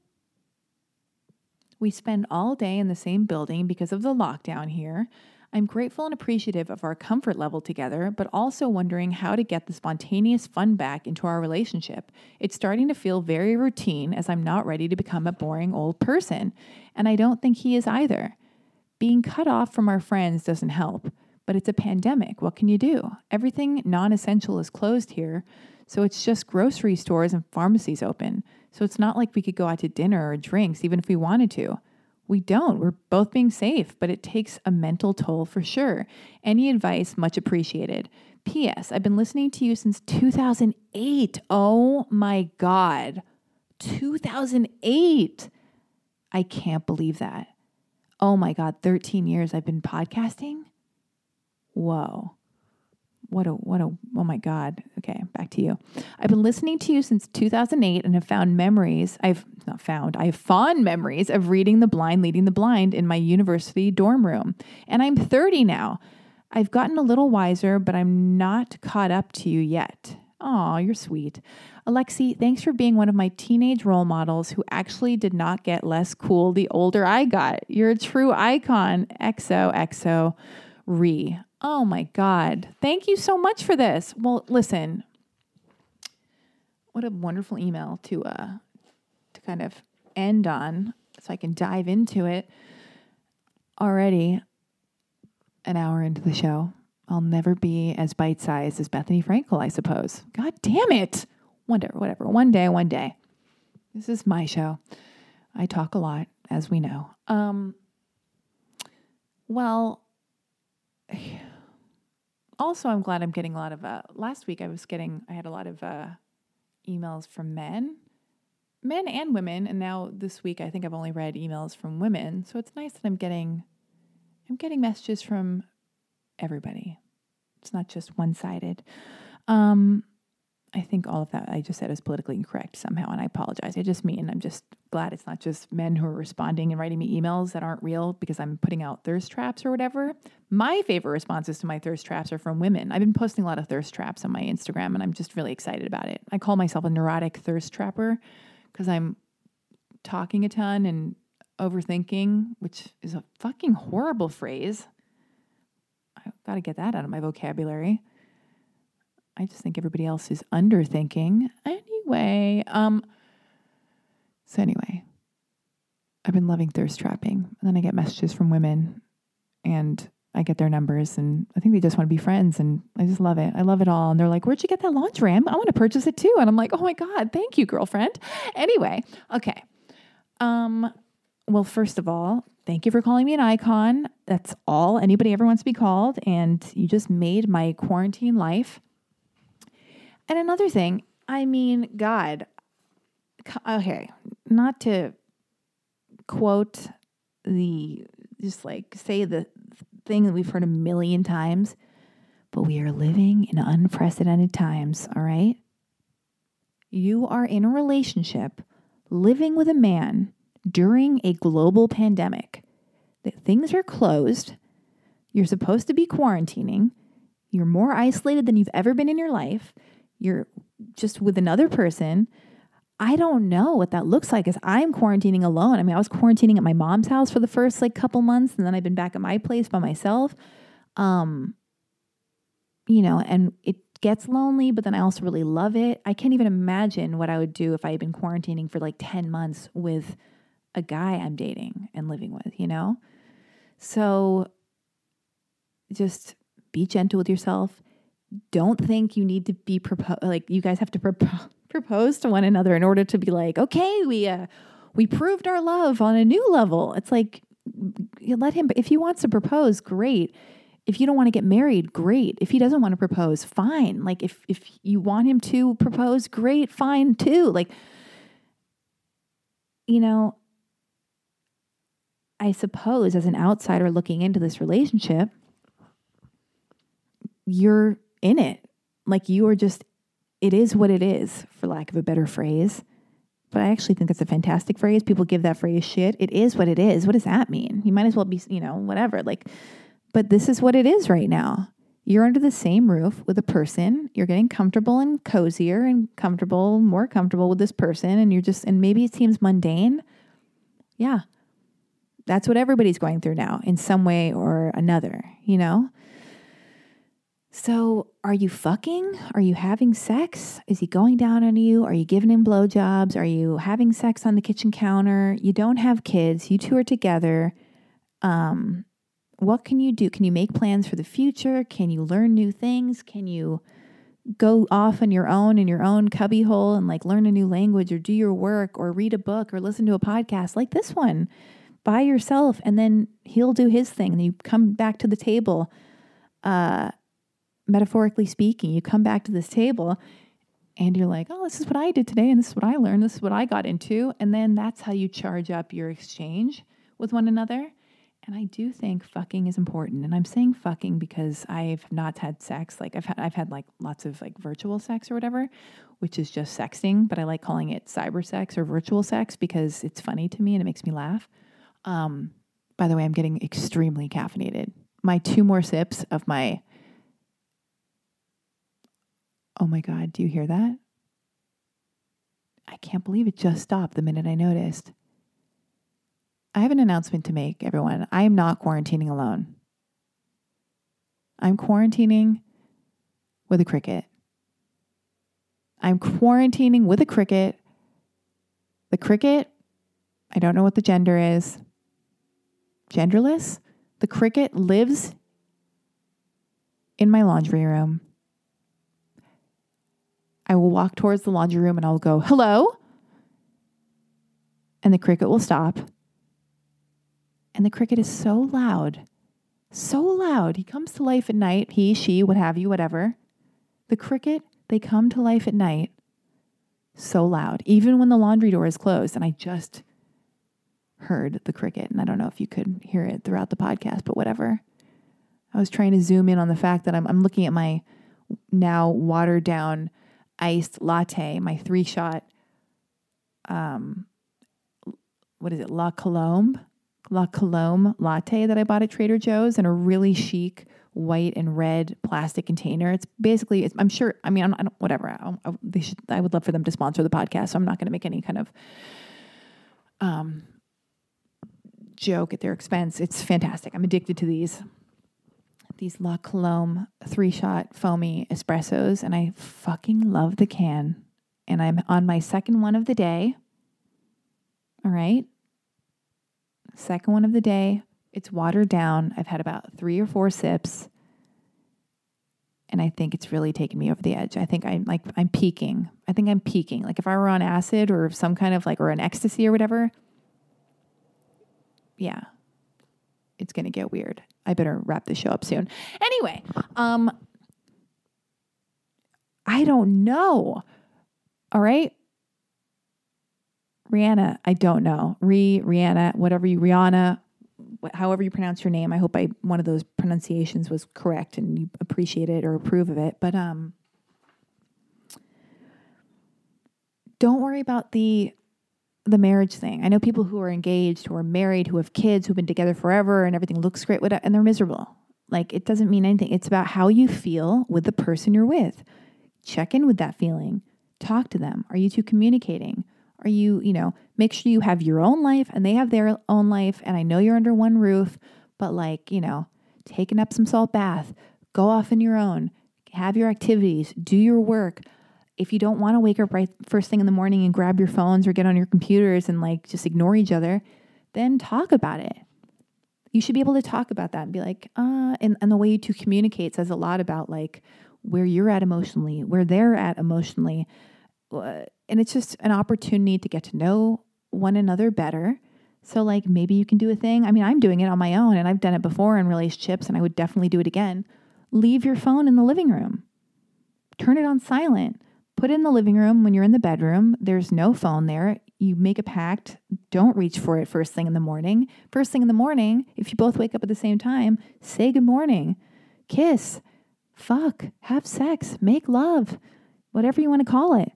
We spend all day in the same building because of the lockdown here. I'm grateful and appreciative of our comfort level together, but also wondering how to get the spontaneous fun back into our relationship. It's starting to feel very routine as I'm not ready to become a boring old person, and I don't think he is either. Being cut off from our friends doesn't help, but it's a pandemic. What can you do? Everything non essential is closed here, so it's just grocery stores and pharmacies open. So it's not like we could go out to dinner or drinks, even if we wanted to. We don't. We're both being safe, but it takes a mental toll for sure. Any advice, much appreciated. P.S. I've been listening to you since 2008. Oh my God. 2008. I can't believe that. Oh my God, 13 years I've been podcasting? Whoa what a what a oh my god okay back to you i've been listening to you since 2008 and have found memories i've not found i have fond memories of reading the blind leading the blind in my university dorm room and i'm 30 now i've gotten a little wiser but i'm not caught up to you yet Oh, you're sweet. Alexi, thanks for being one of my teenage role models who actually did not get less cool the older I got. You're a true icon. XOXO re. Oh my God. Thank you so much for this. Well, listen, what a wonderful email to uh to kind of end on so I can dive into it already. an hour into the show. I'll never be as bite sized as Bethenny Frankel, I suppose. God damn it. Day, whatever. One day, one day. This is my show. I talk a lot, as we know. Um, well, also, I'm glad I'm getting a lot of. Uh, last week, I was getting, I had a lot of uh, emails from men, men and women, and now this week, I think I've only read emails from women. So it's nice that I'm getting, I'm getting messages from everybody. It's not just one sided. Um, I think all of that I just said is politically incorrect somehow, and I apologize. I just mean I'm just glad it's not just men who are responding and writing me emails that aren't real because I'm putting out thirst traps or whatever. My favorite responses to my thirst traps are from women. I've been posting a lot of thirst traps on my Instagram, and I'm just really excited about it. I call myself a neurotic thirst trapper because I'm talking a ton and overthinking, which is a fucking horrible phrase. I've got to get that out of my vocabulary. I just think everybody else is underthinking. Anyway, um, so anyway, I've been loving thirst trapping. And then I get messages from women and I get their numbers and I think they just want to be friends and I just love it. I love it all. And they're like, Where'd you get that lingerie? I want to purchase it too. And I'm like, Oh my God, thank you, girlfriend. Anyway, okay. Um, well, first of all, thank you for calling me an icon. That's all anybody ever wants to be called. And you just made my quarantine life and another thing, I mean, God, okay, not to quote the, just like say the thing that we've heard a million times, but we are living in unprecedented times, all right? You are in a relationship living with a man during a global pandemic. That things are closed. You're supposed to be quarantining. You're more isolated than you've ever been in your life you're just with another person. I don't know what that looks like as I'm quarantining alone. I mean, I was quarantining at my mom's house for the first like couple months and then I've been back at my place by myself. Um you know, and it gets lonely, but then I also really love it. I can't even imagine what I would do if I had been quarantining for like 10 months with a guy I'm dating and living with, you know? So just be gentle with yourself don't think you need to be propose like you guys have to propo- propose to one another in order to be like okay we uh we proved our love on a new level. It's like you let him if he wants to propose great. If you don't want to get married great. If he doesn't want to propose fine. Like if if you want him to propose great fine too. Like you know i suppose as an outsider looking into this relationship you're in it. Like you are just, it is what it is, for lack of a better phrase. But I actually think that's a fantastic phrase. People give that phrase shit. It is what it is. What does that mean? You might as well be, you know, whatever. Like, but this is what it is right now. You're under the same roof with a person. You're getting comfortable and cozier and comfortable, more comfortable with this person. And you're just, and maybe it seems mundane. Yeah. That's what everybody's going through now in some way or another, you know? So, are you fucking? Are you having sex? Is he going down on you? Are you giving him blowjobs? Are you having sex on the kitchen counter? You don't have kids. You two are together. Um, what can you do? Can you make plans for the future? Can you learn new things? Can you go off on your own in your own cubbyhole and like learn a new language or do your work or read a book or listen to a podcast like this one by yourself? And then he'll do his thing and you come back to the table. Uh, metaphorically speaking, you come back to this table and you're like, oh, this is what I did today, and this is what I learned, this is what I got into. And then that's how you charge up your exchange with one another. And I do think fucking is important. And I'm saying fucking because I've not had sex. Like I've had I've had like lots of like virtual sex or whatever, which is just sexting, but I like calling it cyber sex or virtual sex because it's funny to me and it makes me laugh. Um, by the way, I'm getting extremely caffeinated. My two more sips of my Oh my God, do you hear that? I can't believe it just stopped the minute I noticed. I have an announcement to make, everyone. I am not quarantining alone. I'm quarantining with a cricket. I'm quarantining with a cricket. The cricket, I don't know what the gender is. Genderless? The cricket lives in my laundry room. I will walk towards the laundry room and I'll go, hello. And the cricket will stop. And the cricket is so loud, so loud. He comes to life at night, he, she, what have you, whatever. The cricket, they come to life at night so loud, even when the laundry door is closed. And I just heard the cricket. And I don't know if you could hear it throughout the podcast, but whatever. I was trying to zoom in on the fact that I'm, I'm looking at my now watered down iced latte, my three shot, um, what is it, La Colombe? La Colombe latte that I bought at Trader Joe's in a really chic white and red plastic container. It's basically, it's, I'm sure, I mean, I'm, I don't, whatever. I, I, they should, I would love for them to sponsor the podcast. So I'm not going to make any kind of um, joke at their expense. It's fantastic. I'm addicted to these. These La Colombe three shot foamy espressos, and I fucking love the can. And I'm on my second one of the day. All right. Second one of the day. It's watered down. I've had about three or four sips. And I think it's really taken me over the edge. I think I'm like, I'm peaking. I think I'm peaking. Like if I were on acid or some kind of like, or an ecstasy or whatever, yeah, it's going to get weird. I better wrap the show up soon. Anyway, um, I don't know. All right. Rihanna, I don't know. Re, Rihanna, whatever you, Rihanna, however you pronounce your name. I hope I one of those pronunciations was correct and you appreciate it or approve of it. But um, don't worry about the the marriage thing. I know people who are engaged, who are married, who have kids, who've been together forever, and everything looks great, and they're miserable. Like it doesn't mean anything. It's about how you feel with the person you're with. Check in with that feeling. Talk to them. Are you two communicating? Are you, you know, make sure you have your own life and they have their own life. And I know you're under one roof, but like, you know, take an Epsom salt bath, go off on your own, have your activities, do your work. If you don't want to wake up right first thing in the morning and grab your phones or get on your computers and like just ignore each other, then talk about it. You should be able to talk about that and be like, uh, and, and the way you two communicate says a lot about like where you're at emotionally, where they're at emotionally, and it's just an opportunity to get to know one another better. So, like, maybe you can do a thing. I mean, I'm doing it on my own and I've done it before in relationships and I would definitely do it again. Leave your phone in the living room, turn it on silent, put it in the living room when you're in the bedroom. There's no phone there. You make a pact. Don't reach for it first thing in the morning. First thing in the morning, if you both wake up at the same time, say good morning, kiss, fuck, have sex, make love, whatever you want to call it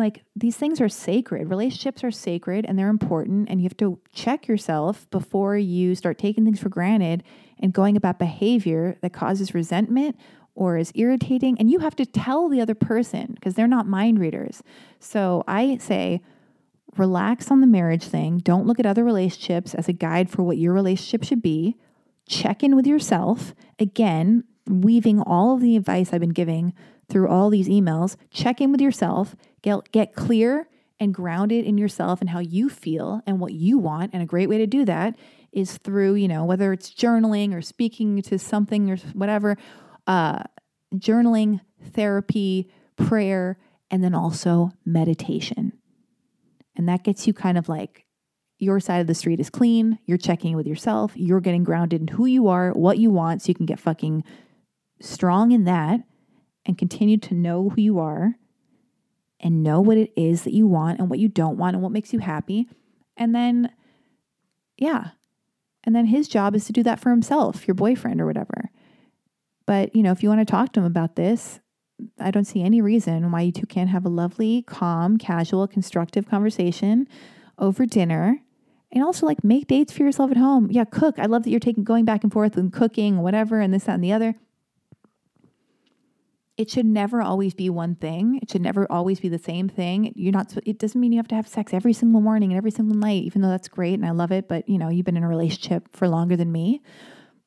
like these things are sacred. Relationships are sacred and they're important. And you have to check yourself before you start taking things for granted and going about behavior that causes resentment or is irritating. And you have to tell the other person because they're not mind readers. So I say, relax on the marriage thing. Don't look at other relationships as a guide for what your relationship should be. Check in with yourself. Again, weaving all of the advice I've been giving through all these emails, check in with yourself, get, get clear and grounded in yourself and how you feel and what you want. And a great way to do that is through, you know, whether it's journaling or speaking to something or whatever, uh, journaling, therapy, prayer, and then also meditation. And that gets you kind of like your side of the street is clean, you're checking with yourself, you're getting grounded in who you are, what you want, so you can get fucking strong in that and continue to know who you are and know what it is that you want and what you don't want and what makes you happy. And then, yeah. And then his job is to do that for himself, your boyfriend or whatever. But, you know, if you want to talk to him about this, I don't see any reason why you two can't have a lovely, calm, casual, constructive conversation over dinner. And also like make dates for yourself at home. Yeah, cook. I love that you're taking going back and forth and cooking, whatever, and this, that, and the other it should never always be one thing. It should never always be the same thing. You're not, it doesn't mean you have to have sex every single morning and every single night, even though that's great and I love it. But, you know, you've been in a relationship for longer than me.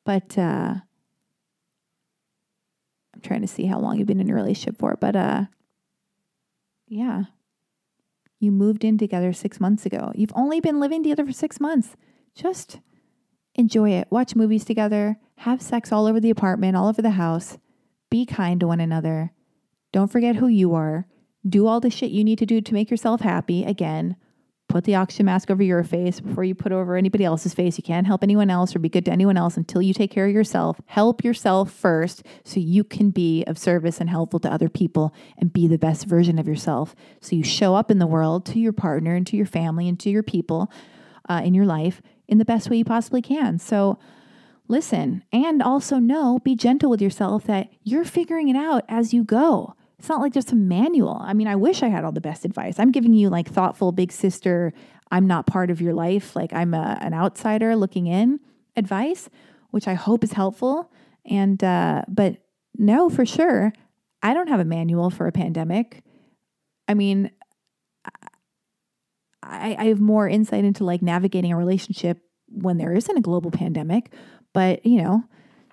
But, uh, trying to see how long you've been in a relationship for. But, uh, yeah, you moved in together six months ago. You've only been living together for six months. Just enjoy it. Watch movies together, have sex all over the apartment, all over the house Be kind to one another. Don't forget who you are. Do all the shit you need to do to make yourself happy. Again, put the oxygen mask over your face before you put over anybody else's face. You can't help anyone else or be good to anyone else until you take care of yourself. Help yourself first so you can be of service and helpful to other people and be the best version of yourself. So you show up in the world to your partner and to your family and to your people uh, in your life in the best way you possibly can. So listen and also know, be gentle with yourself that you're figuring it out as you go. It's not like just a manual. I mean, I wish I had all the best advice. I'm giving you like thoughtful big sister, I'm not part of your life, like I'm a, an outsider looking in advice, which I hope is helpful. And, uh, but no, for sure, I don't have a manual for a pandemic. I mean, I, I have more insight into like navigating a relationship when there isn't a global pandemic. But, you know,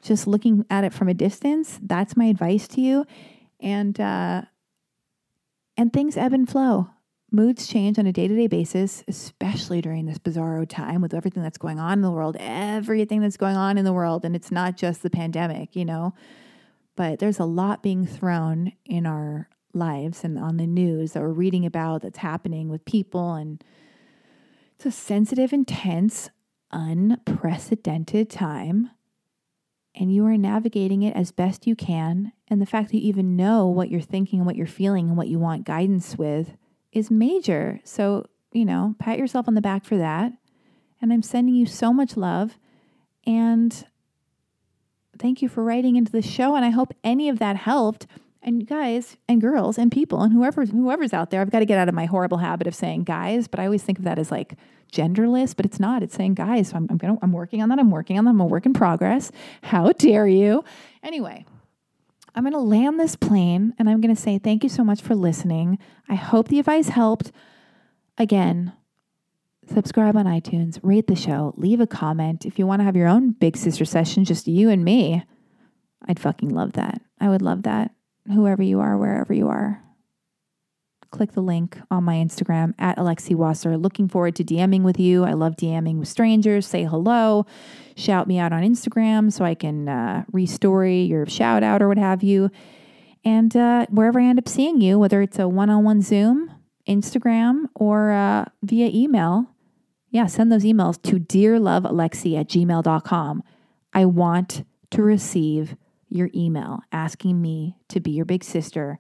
just looking at it from a distance, that's my advice to you and uh, and things ebb and flow. Moods change on a day to day basis, especially during this bizarro time with everything that's going on in the world, everything that's going on in the world. And it's not just the pandemic, you know, but there's a lot being thrown in our lives and on the news that we're reading about that's happening with people. And it's a sensitive, intense, unprecedented time and you are navigating it as best you can. And the fact that you even know what you're thinking and what you're feeling and what you want guidance with is major. So, you know, pat yourself on the back for that. And I'm sending you so much love. And thank you for writing into the show. And I hope any of that helped. And guys and girls and people and whoever whoever's out there, I've got to get out of my horrible habit of saying guys, but I always think of that as like genderless, but it's not. It's saying guys. So I'm, I'm gonna I'm working on that. I'm working on that. I'm a work in progress. How dare you? Anyway, I'm gonna land this plane and I'm gonna say thank you so much for listening. I hope the advice helped. Again, subscribe on iTunes, rate the show, leave a comment. If you want to have your own big sister session, just you and me, I'd fucking love that. I would love that whoever you are, wherever you are. Click the link on my Instagram at Alexi Wasser. Looking forward to DMing with you. I love DMing with strangers. Say hello, shout me out on Instagram so I can uh, restory your shout out or what have you. And uh, wherever I end up seeing you, whether it's a one on one Zoom, Instagram, or uh, via email, yeah, send those emails to dearlovealexi at gmail.com. I want to receive your email asking me to be your big sister,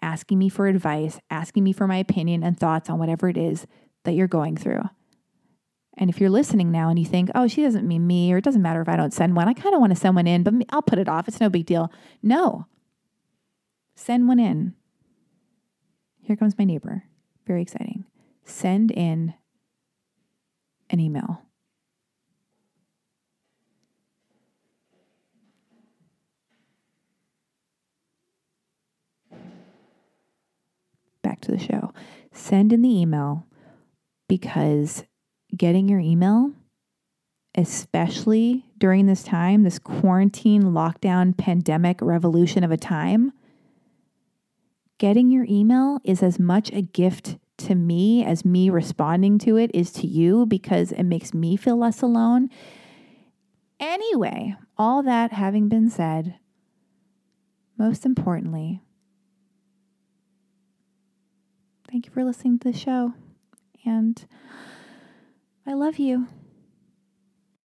asking me for advice, asking me for my opinion and thoughts on whatever it is that you're going through. And if you're listening now and you think, oh, she doesn't mean me, or it doesn't matter if I don't send one, I kind of want to send one in, but I'll put it off. It's no big deal. No, send one in. Here comes my neighbor. Very exciting. Send in an email. Back to the show. Send in the email because getting your email, especially during this time, this quarantine, lockdown, pandemic revolution of a time, getting your email is as much a gift to me as me responding to it is to you because it makes me feel less alone. Anyway, all that having been said, most importantly, Thank you for listening to the show. And I love you.